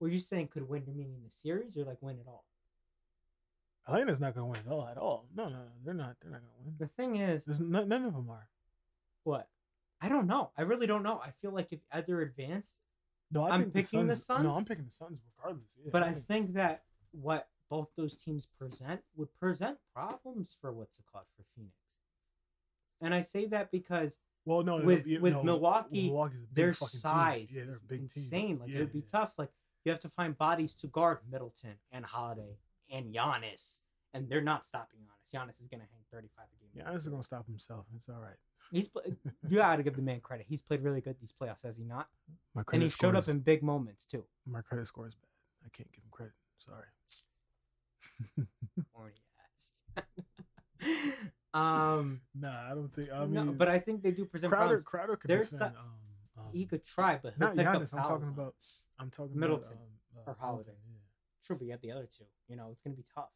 were you saying could win, meaning the series or like win it all? Atlanta's not going to win at all. At all. No, no, no, they're not. They're not going to win. The thing is, There's none, none of them are. what? I don't know. I really don't know. I feel like if either advanced, No, I I'm picking the Suns, No, Suns? I'm picking the Suns regardless. Yeah, but I think- think that what both those teams present would present problems for what's it called for Phoenix. And I say that because well, no, no, with- yeah, with no, Milwaukee, Milwaukee's a big their size Yeah, is team. insane. Like Yeah, it would be yeah. tough. Like you have to find bodies to guard Middleton and Holiday and Giannis, and they're not stopping Giannis. Giannis is gonna hang thirty five a game. Yeah, Giannis is going to stop himself. It's all right. He's you gotta give the man credit. He's played really good these playoffs, has he not? My credit And he showed up in big moments too. my credit score is bad. I can't give him credit. Sorry. Um, *laughs* Nah, I don't think. I mean, no, but I think they do present Crowder, problems. Crowder could There's defend. some- um, um, He could try, but he'll not pick Giannis. up I'm talking about. I'm talking Middleton about, um, or uh, Holiday. Yeah. True, but you have the other two. You know, it's gonna be tough.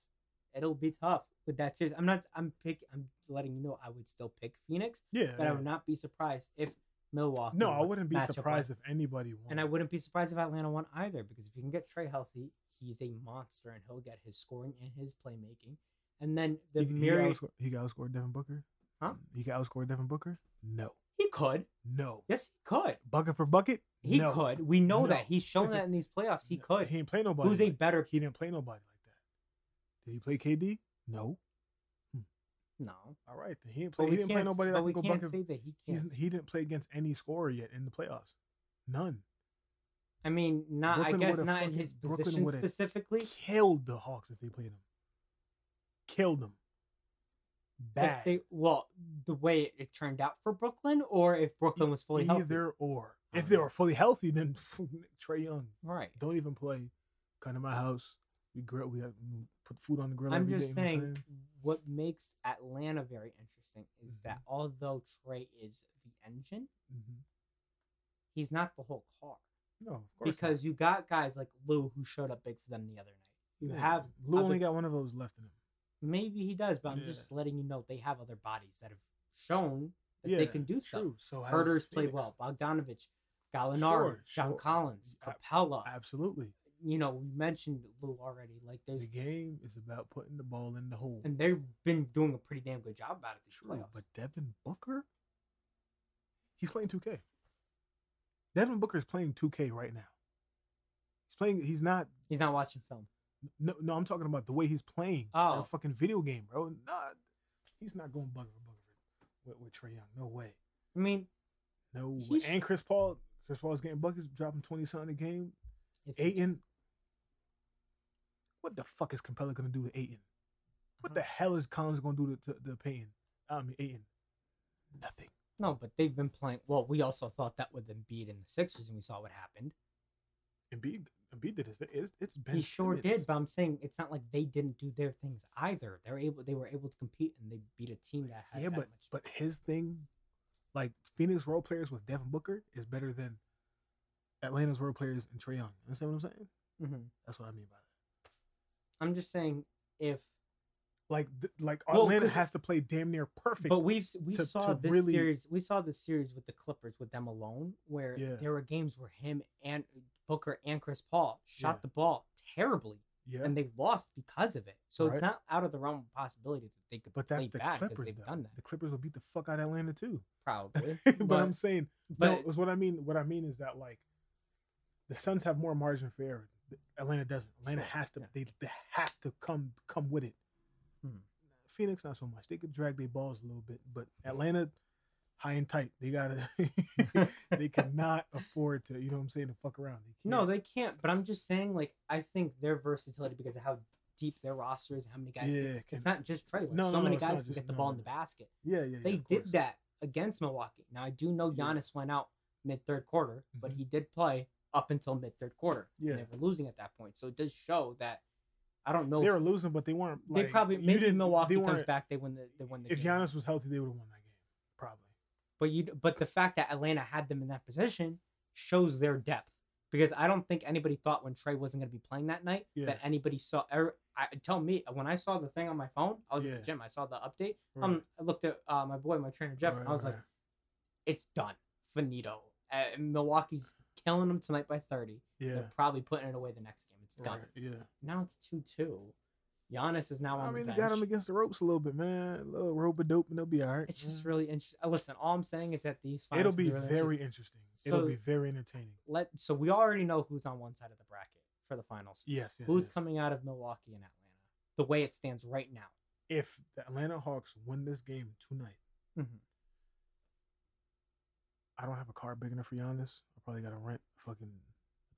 It'll be tough with that series. I'm not. I'm pick. I'm letting you know. I would still pick Phoenix, Yeah, but I would not be surprised if Milwaukee. No, I wouldn't be match up surprised if anybody won. and I wouldn't be surprised if Atlanta won either, because if you can get Trae healthy, he's a monster, and he'll get his scoring and his playmaking. And then the he, he, got myriad, outscored, he got outscored Devin Booker. Huh? He got outscored Devin Booker. No, he could. no. Yes, he could. Bucket for bucket. He no. could. We know No. that he's shown that in these playoffs. He No, could. He didn't play nobody. Who's a better? He didn't play nobody like that. Did he play KD? No. Hmm. No, All right, he didn't play. He didn't play nobody but that we go can't bucket. say that he can't. He's, he didn't play against any scorer yet in the playoffs. None. I mean, not. Brooklyn I guess not in his position specifically. Killed the Hawks if they played him. Killed them. Bad. If they well, the way it turned out for Brooklyn, or if Brooklyn was fully healthy. Either or. If they were fully healthy, then *laughs* Trae Young. Right. Don't even play. Come to my house. We grill. We have, put food on the grill. I'm every just day, you know what saying, what makes Atlanta very interesting is that Mm-hmm. although Trae is the engine, Mhm. he's not the whole car. No, of course. not. Because you got guys like Lou who showed up big for them the other night. You Yeah, have Lou other- only got one of those left in him. Maybe he does, but I'm Yeah. just letting you know they have other bodies that have shown that yeah, they can do stuff. So Huerter's played well. Bogdanovich, Gallinari, Sure, John sure. Collins, Capela. Absolutely. You know, we mentioned Lou already. Like there's The game is about putting the ball in the hole. and they've been doing a pretty damn good job about it these True, playoffs. but Devin Booker, he's playing 2K. Devin Booker is playing 2K right now. He's playing. He's not. He's not watching film. No, no. I'm talking about the way he's playing. It's Oh. a fucking video game, bro. Nah, he's not going bugger bugger with, with Trae Young. No way. I mean, No. way. And Chris Paul. Chris Paul's getting buckets, dropping 20 something a game. if Ayton. What the fuck is Capela gonna do to Ayton? What Uh-huh. the hell is Collins gonna do to, to, to Payton? I mean Ayton. Nothing. no, but they've been playing. Well, we also thought that with Embiid in the Sixers, and we saw what happened. Embiid, Embiid did his. It's, it's Ben he sure Simmons. did, but I'm saying it's not like they didn't do their things either. They're able. They were able to compete, and they beat a team that had yeah, that but much. but his thing, like Phoenix role players with Devin Booker, is better than Atlanta's role players and Trae Young. You understand what I'm saying? Mhm. That's what I mean by that. I'm just saying if. Like like Well, Atlanta has to play damn near perfect. But we've we to- saw to this really- series. We saw this series with the Clippers with them alone, where Yeah. there were games where him and Booker and Chris Paul shot Yeah. the ball terribly, yeah, and they lost because of it. So it's not out of the realm of possibility that they could but that's the Clippers. they've though. done that. The Clippers will beat the fuck out of Atlanta too. *laughs* Probably, but, but I'm saying, but no, what I mean. What I mean is that like the Suns have more margin for error. Atlanta doesn't. Atlanta Sure, has to. yeah. They, they have to come come with it. Hmm. Phoenix not so much. They could drag their balls a little bit, but Atlanta high and tight. They gotta. *laughs* they cannot afford to. You know what I'm saying? To fuck around. They no, they can't. But I'm just saying, like I think their versatility because of how deep their roster is, how many guys. Yeah, can- it's not just Trae. Like, No, so no, many guys can just- get the no, ball in the basket. Yeah, yeah. yeah, they of did that against Milwaukee. Now I do know Yeah. Giannis went out mid third quarter, but Mhm. he did play up until mid third quarter. Yeah. they were losing at that point, so it does show that. I don't know. They were losing, but they weren't. they probably maybe didn't- Milwaukee comes back. They win the they win the If game. Giannis was healthy, they would have won that game. Probably. But you but the fact that Atlanta had them in that position shows their depth. Because I don't think anybody thought when Trae wasn't going to be playing that night Yeah. that anybody saw. er, I tell me when I saw the thing on my phone, I was at Yeah. the gym. I saw the update. Right. Um, I looked at uh, my boy, my trainer Jeff, and I was like, "It's done, finito." Uh, Milwaukee's killing them tonight by thirty. yeah. They're probably putting it away the next game. It's done. Right, yeah. Now it's two two. Giannis is now on I mean, the they bench. got him against the ropes a little bit, man. A little rope a dope, and they'll be all right. It's just really interesting. Listen, all I'm saying is that these finals It'll can be really very interesting. It'll be very entertaining. let so we already know who's on one side of the bracket for the finals. Yes, yes. who's yes. coming out of Milwaukee and Atlanta? The way it stands right now. If the Atlanta Hawks win this game tonight, Mhm. I don't have a car big enough for Giannis. I probably got to rent fucking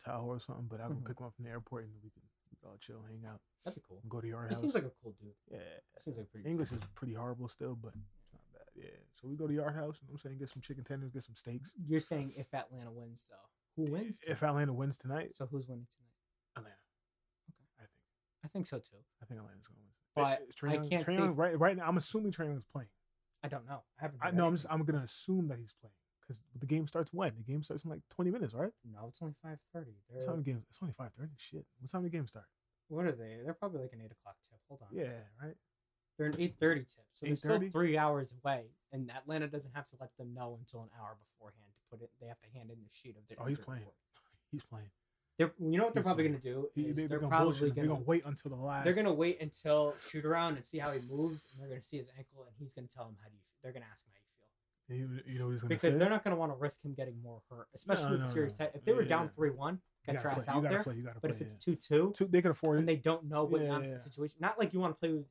tower or something. But I'll Mhm. pick him up from the airport and we can, all chill, hang out, That'd be cool. go to your He house. seems like a cool dude. yeah. Seems like pretty. English is pretty horrible still, but it's not bad. Yeah. So we go to Yard House. You know I'm saying? Get some chicken tenders, get some steaks. You're saying if Atlanta wins though, who wins? If? Atlanta wins tonight, so who's winning tonight? Atlanta. Okay. I think. I think so too. I think Atlanta's gonna win. But Is Trae I Young- can't Trae say- right right now. I'm assuming Trae Young's playing. I don't know. I haven't. I, no, I'm just, I'm gonna assume that he's playing because the game starts when? The game starts in like 20 minutes, right? No, it's only five thirty. What time the game? It's only 5:30. Shit. What time the game start? What are they? They're probably like an eight o'clock tip. Hold on. Yeah, right. They're an eight thirty tip, so they're still 8:30? three hours away, and Atlanta doesn't have to let them know until an hour beforehand to put it. They have to hand in the sheet of their. Oh, he's playing. report. *laughs* He's playing. They're, you know what they're He's probably gonna do He, is they, they're are probably gonna, gonna wait until the last. they're gonna wait until shoot around and see how he moves, and they're gonna see his ankle, and he's gonna tell him how do you. They're gonna ask him how you feel You, you know what he's because say? they're not gonna want to risk him getting more hurt, especially No, with no, the series. no. If they were Yeah, down yeah. three one, You get your ass out there. play. But play. if it's yeah. two two, Two, they can afford and it. they don't know what Yeah, Giannis' yeah. situation. Not like you want to play with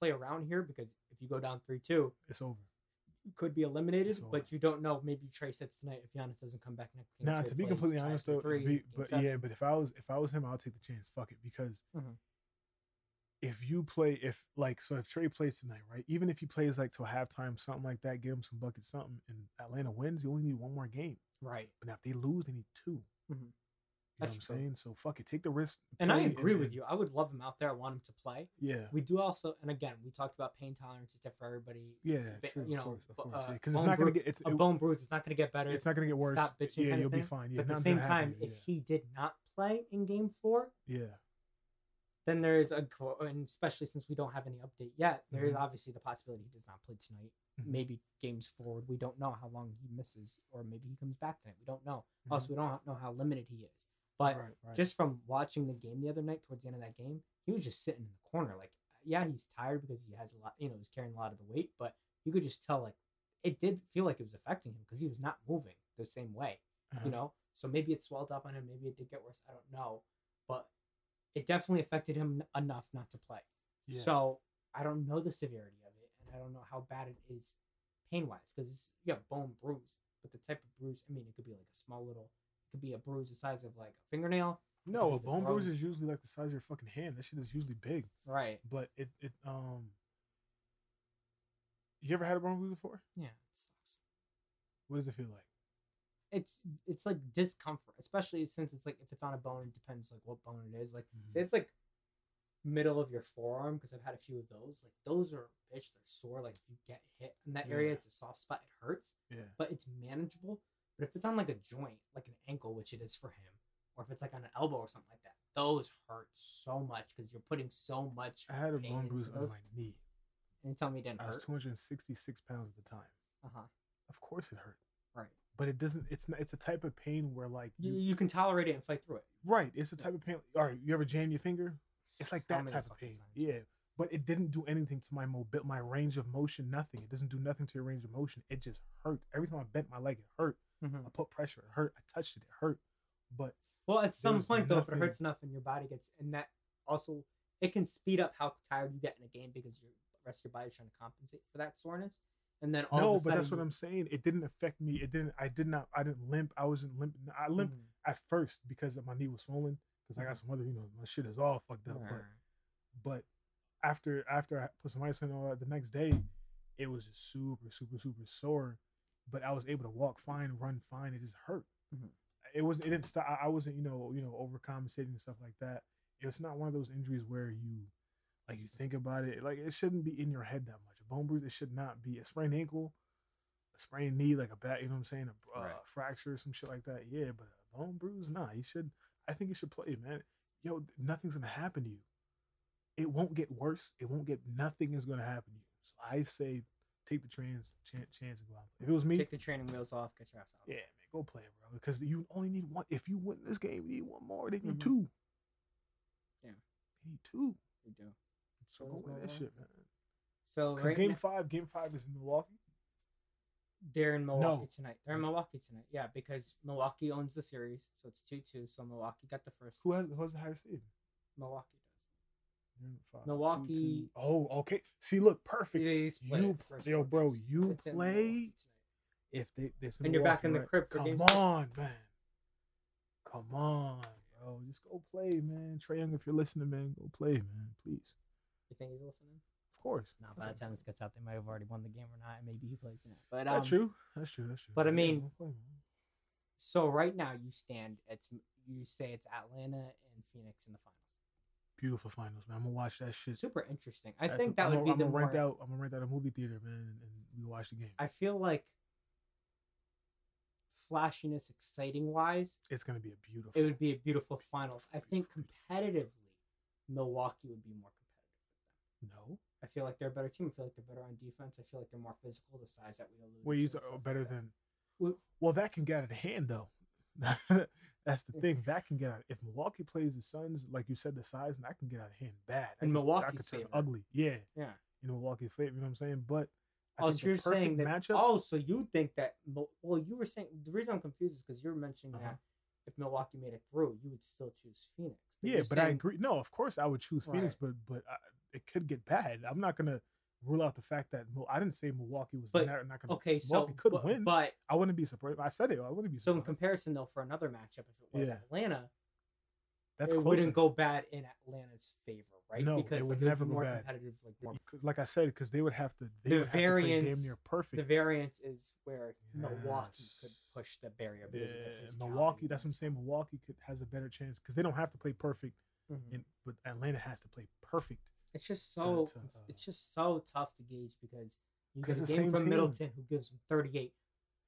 play around here because if you go down three two, It's over. you could be eliminated, but you don't know. Maybe Trae sits tonight if Giannis doesn't come back next game. Nah, to be completely honest though, to three, be, but seven. yeah, but if I was if I was him, I'll take the chance. Fuck it, because Mhm. If you play, if like so, if Trae plays tonight, right? Even if he plays like till halftime, something like that, give him some buckets, something, and Atlanta wins, you only need one more game. right. But now if they lose, they need 2 Mhm. You know what I'm true. saying? So fuck it, take the risk. And I agree with you. I would love him out there. I want him to play. Yeah, We do also, and again, we talked about pain tolerance is different for everybody. yeah, Ba- true. you know, course, of bu- course. uh, Because it's not gonna get it's A it- bone bruise It's not going to get better. it's not gonna get worse. Stop bitching Yeah, you'll be fine. Yeah, but at the same gonna happen time, to if he did not play in game four, yeah, yeah, then there is a, and especially since we don't have any update yet, there is Mhm. obviously the possibility he does not play tonight. Mhm. Maybe games forward, we don't know how long he misses, or maybe he comes back tonight. We don't know. Mhm. Also, we don't know how limited he is. But right, right. just from watching the game the other night, towards the end of that game, he was just sitting in the corner. Like, yeah, he's tired because he has a lot, you know, he's carrying a lot of the weight, but you could just tell, like, it did feel like it was affecting him because he was not moving the same way, Uh-huh. you know? So maybe it swelled up on him, maybe it did get worse. I don't know. But it definitely affected him enough not to play. Yeah. So I don't know the severity of it, and I don't know how bad it is pain wise because you got bone bruise, but the type of bruise, I mean, it could be like a small little, it could be a bruise the size of like a fingernail. no, a bone bruise is usually like the size of your fucking hand. That shit is usually big, Right. but it it um. You ever had a bone bruise before? Yeah, it sucks. What does it feel like? It's it's like discomfort, especially since it's like if it's on a bone, it depends like what bone it is. Like Mhm. say it's like middle of your forearm because I've had a few of those. Like those are bitch, they're sore. Like if you get hit in that area, it's a soft spot. It hurts, Yeah, but it's manageable. But if it's on like a joint, like an ankle, which it is for him, or if it's like on an elbow or something like that, those hurt so much because you're putting so much. I had a bone bruise on my knee. And you tell me it didn't hurt. I was 266 pounds at the time. Uh huh. Of course it hurt. But it doesn't. It's not. It's a type of pain where like You, you, you can tolerate it and fight through it. right. It's a type of pain. All right, you ever jam your finger? It's like that type of pain. times? Yeah, but it didn't do anything to my mobil, my range of motion. Nothing. It doesn't do nothing to your range of motion. It just hurt. Every time I bent my leg, it hurt. Mm-hmm. I put pressure. It hurt. I touched it. It hurt. But Well, at some point though, if it hurts enough and your body gets, and that also it can speed up how tired you get in a game because your rest of your body is trying to compensate for that soreness, and then all no, but that's what I'm saying. It didn't affect me. It didn't. I did not. I didn't limp. I wasn't limping. I I'm limped mm-hmm. at first because my knee was swollen. Because I got mm-hmm. some other, you know, my shit is all fucked up. But but after after I put some ice on all that, the next day, it was just super super super sore. But I was able to walk fine, run fine. It just hurt. Mhm. It was. It didn't stop. I- I wasn't you know you know overcompensating and stuff like that. It was not one of those injuries where you like you think about it. Like it shouldn't be in your head that much. Bone bruise. It should not be a sprained ankle. A sprained knee, like a bat. you know what I'm saying, a uh, Right. fracture, some shit like that. Yeah, but a bone bruise, nah. You should. I think you should play, man. Yo, nothing's gonna happen to you it won't get worse. It won't get nothing is going to happen to you. So I say take the chance, chance, chance and go out. If it was me, take the training wheels off, get your ass out. yeah, man, go play it, bro. Because you only need one. If you win this game, you need one more. They need Mhm. two. Yeah. they need two. you do. So go win that shit, man. So right game now, five, game five is in Milwaukee. they're in Milwaukee No. tonight. They're in Milwaukee tonight. Yeah, because Milwaukee owns the series, so it's two two. So Milwaukee got the first. Who has who has the highest seed? Milwaukee They're five, Milwaukee- two. Oh, okay. See, look, perfect. They You, it the first yo, bro, you It's play. If they, they And you're back in the crib for Come game six. on, man. Come on, bro. Just go play, man. Trae Young, if you're listening, man, go play, man. Please. You think he's listening? Of course. No, That's by the time I'm this gets out, they might have already won the game or not, and maybe he plays tonight. But um, That's true. That's true. That's true. but I mean- go play, man. So right now you stand. It's you say it's Atlanta and Phoenix in the finals. beautiful finals, man. I'm gonna watch that shit. Super interesting. I think that I'm would be I'm the gonna more. rent out. I'm gonna rent out a movie theater, man, and, and we watch the game. I feel like flashiness, exciting wise, it's gonna be a beautiful. it would be a beautiful finals. I think competitively, Milwaukee would be more competitive. no. I feel like they're a better team. I feel like they're better on defense. I feel like they're more physical. The size that we alluded Well, he's and uh, better like than. Well- Well, that can get out of hand though. *laughs* That's the thing. That can get out. If Milwaukee plays the Suns, like you said, the size, and that can get out of hand bad. That In Milwaukee's favor. ugly. Yeah, Yeah. in Milwaukee's favor. You know what I'm saying? But I Oh, so you're saying that? matchup. Oh, so you think that? Well, you were saying the reason I'm confused is because you're mentioning Uh-huh. that if Milwaukee made it through, you would still choose Phoenix. yeah, you're but I agree. No, of course I would choose Phoenix, but but I, it could get bad. I'm not gonna rule out the fact that Mil- I didn't say Milwaukee was But, not, not gonna. Okay, so could but, win. but I wouldn't be surprised. I said it. I wouldn't be Surprised. so in comparison though, for another matchup, if it was Yeah. Atlanta, That's it closer. wouldn't go bad in Atlanta's favor right? No, because it like, would be never go more bad. competitive, like more. Like I said, because they would have to. They The would to damn variance- near The variance is where Milwaukee could push the barrier because Yeah, Milwaukee. That's what I'm saying. Milwaukee could, has a better chance because they don't have to play perfect, Mhm. in, but Atlanta has to play perfect. It's just so to, uh, it's just so tough to gauge because you get a game from team. Middleton who gives him 38,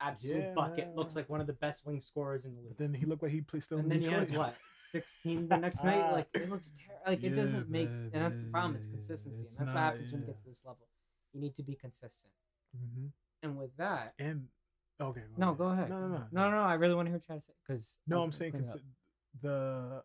absolute Yeah, bucket, looks like one of the best wing scorers in the league. But then he looked like he played still And then he has what 16 the next night. Like it looks terrible. Like it doesn't make, man, and that's the yeah, problem. It's consistency, it's and that's what not- happens when you get to this level. You need to be consistent. hmm And with that, And okay. no, go ahead. No, no, no, no, no. I really want to hear what you have to say because No, I'm saying consi- the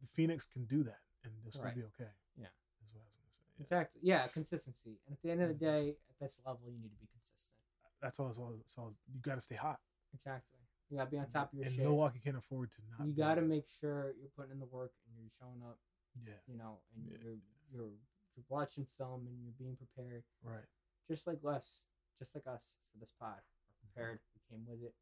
the Phoenix can do that and they'll still Right. be okay. Yeah. That's what I was gonna say. Yeah. exactly, yeah, consistency. And at the end of the mm-hmm. day, at this level, you need to be consistent. That's all. It's all. It's all. You got to stay hot. Exactly. You gotta be on top of your and shit. Milwaukee can't afford to not. you be. got to make sure you're putting in the work and you're showing up, Yeah. you know, and Yeah. you're, you're you're watching film and you're being prepared, Right. just like us, just like us for this pod. We're mm-hmm. prepared. We came with it.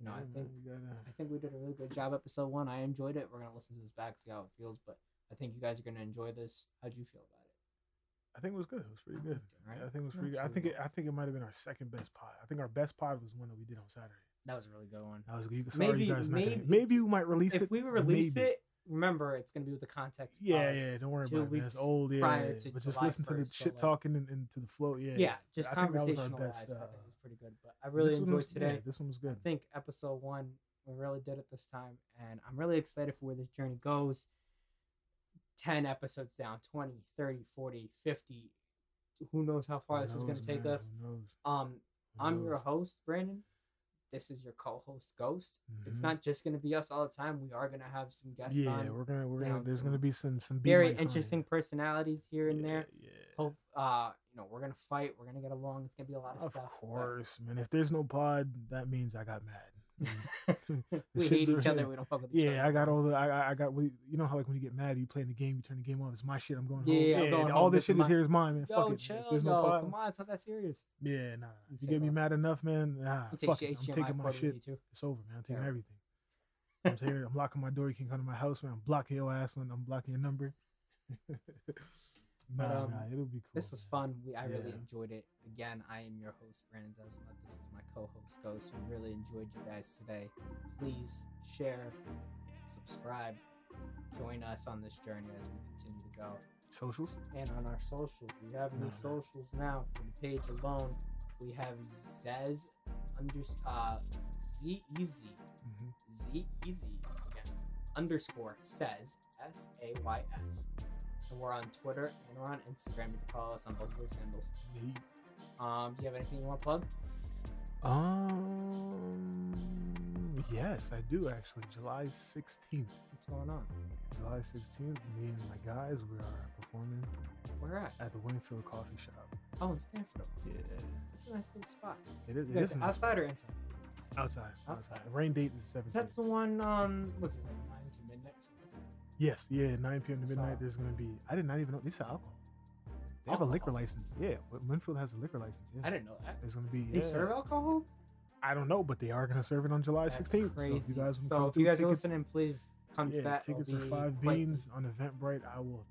You know, I Yeah, man, think you gotta- I think we did a really good job. Episode one, I enjoyed it. We're gonna listen to this back, see how it feels, but I think you guys are gonna enjoy this. How'd you feel about it? I think it was good. It was pretty good. Right? I think it was pretty good. I think it. I think it might have been our second best pod. I think our best pod was one that we did on Saturday. That was a really good one. That was good. Sorry, Maybe- you guys. Not gonna, maybe- maybe we might release it. If we release maybe. it, remember it's gonna be with the context. Yeah, yeah. Don't worry about it. It's old. Yeah, prior yeah, to but just July listen to the so, shit like- talking and, and to the flow. Yeah. Yeah, just I think that was our best, wise, I uh, think it was pretty good. But I really enjoyed was- yeah, today. this one was good. I think episode one, we really did it this time, and I'm really excited for where this journey goes. 10 episodes down, 20, 30, 40, 50. Who knows how far Who this is going to take man? us? Knows? Um, Who I'm your host, Brandon. This is your co-host, Ghost. It's Mhm. not just going to be us all the time. We are going to have some guests Yeah, on. we're gonna. We're gonna. know, there's gonna be some some Very interesting personalities here and there. Yeah. Hope, uh, you know, we're going to fight. We're going to get along. It's going to be a lot of, Of stuff. but- course, man. If there's no pod, that means I got mad. *laughs* We hate each other. We don't fuck with each other. Yeah, I got all the. I, I- got. we- You know how like when you get mad, you playing the game, you turn the game off. It's my shit. I'm going home. Yeah, I'm Yeah, going all home, this shit is my- here is mine, man. Yo, Fuck it. chill, there's yo. no pod, Come on, it's not that serious. yeah, nah. You If you get me mad enough, man, nah, fuck it. I'm taking my shit. too. It's over, man. I'm taking Yeah. everything. I'm here. I'm locking my door. You can't come to my house, man. I'm blocking your ass, and I'm blocking your number. *laughs* nah, But, um, nah, it'll be cool. This was man. fun. We I really enjoyed it. Again, I am your host, Brandon Zesma. This is my co-host Ghost. We really enjoyed you guys today. Please share, subscribe, join us on this journey as we continue to go. Socials. And on our socials, we have new no. socials now. For the page alone, we have Zez under uh Z Easy hmm Z Easy again underscore says S A Y S. And we're on Twitter and we're on Instagram. You can follow us on both of those handles. Um, do you have anything you want to plug? Um. Yes, I do actually. July 16th. What's going on? July 16th, me and my guys, we are performing Where at? at the Winfield Coffee Shop. Oh, in Stanford. Yeah, It's a nice little spot. it is. It is nice outside or inside? outside. Outside. Outside. Rain date is 17th. That's the one. Um, what's it like nine to midnight? Yes, yeah, 9 p.m. to midnight. There's gonna be. I did not even know. They sell alcohol. They have a liquor license. Yeah, Winfield has a liquor license. Yeah. I didn't know that. There's gonna be. They yeah. serve alcohol. I don't know, but they are gonna serve it on July That's 16th. Crazy. So if you guys, So if you guys are tickets- listening, please come to that. tickets are five beans on Eventbrite. I will,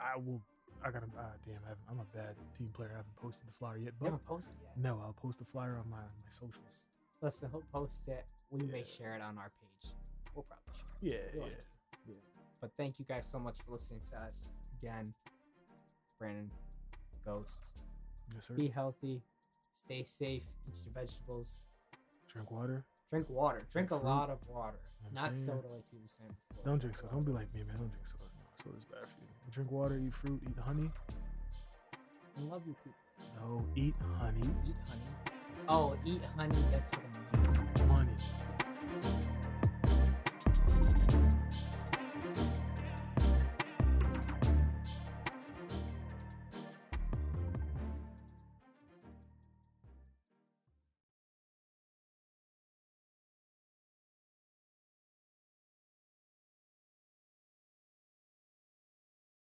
I will, I gotta. Ah, damn, I haven't, I'm a bad team player. I haven't posted the flyer yet, but haven't posted yet. no, I'll post the flyer on my on my socials. Listen, he'll post it. We may share it on our page. We'll probably share. it. Yeah, We yeah. But thank you guys so much for listening to us again. Brandon, Ghost. Yes, sir. Be healthy. Stay safe. Eat your vegetables. Drink water. Drink water. Drink a lot of water. I'm Not saying. soda like you were saying before. Don't drink soda. Don't be like me, man. Don't drink soda. No, soda's bad for you. Drink water. Eat fruit. Eat honey. I love you people. No, eat honey. Eat honey. Oh, eat honey. Get to the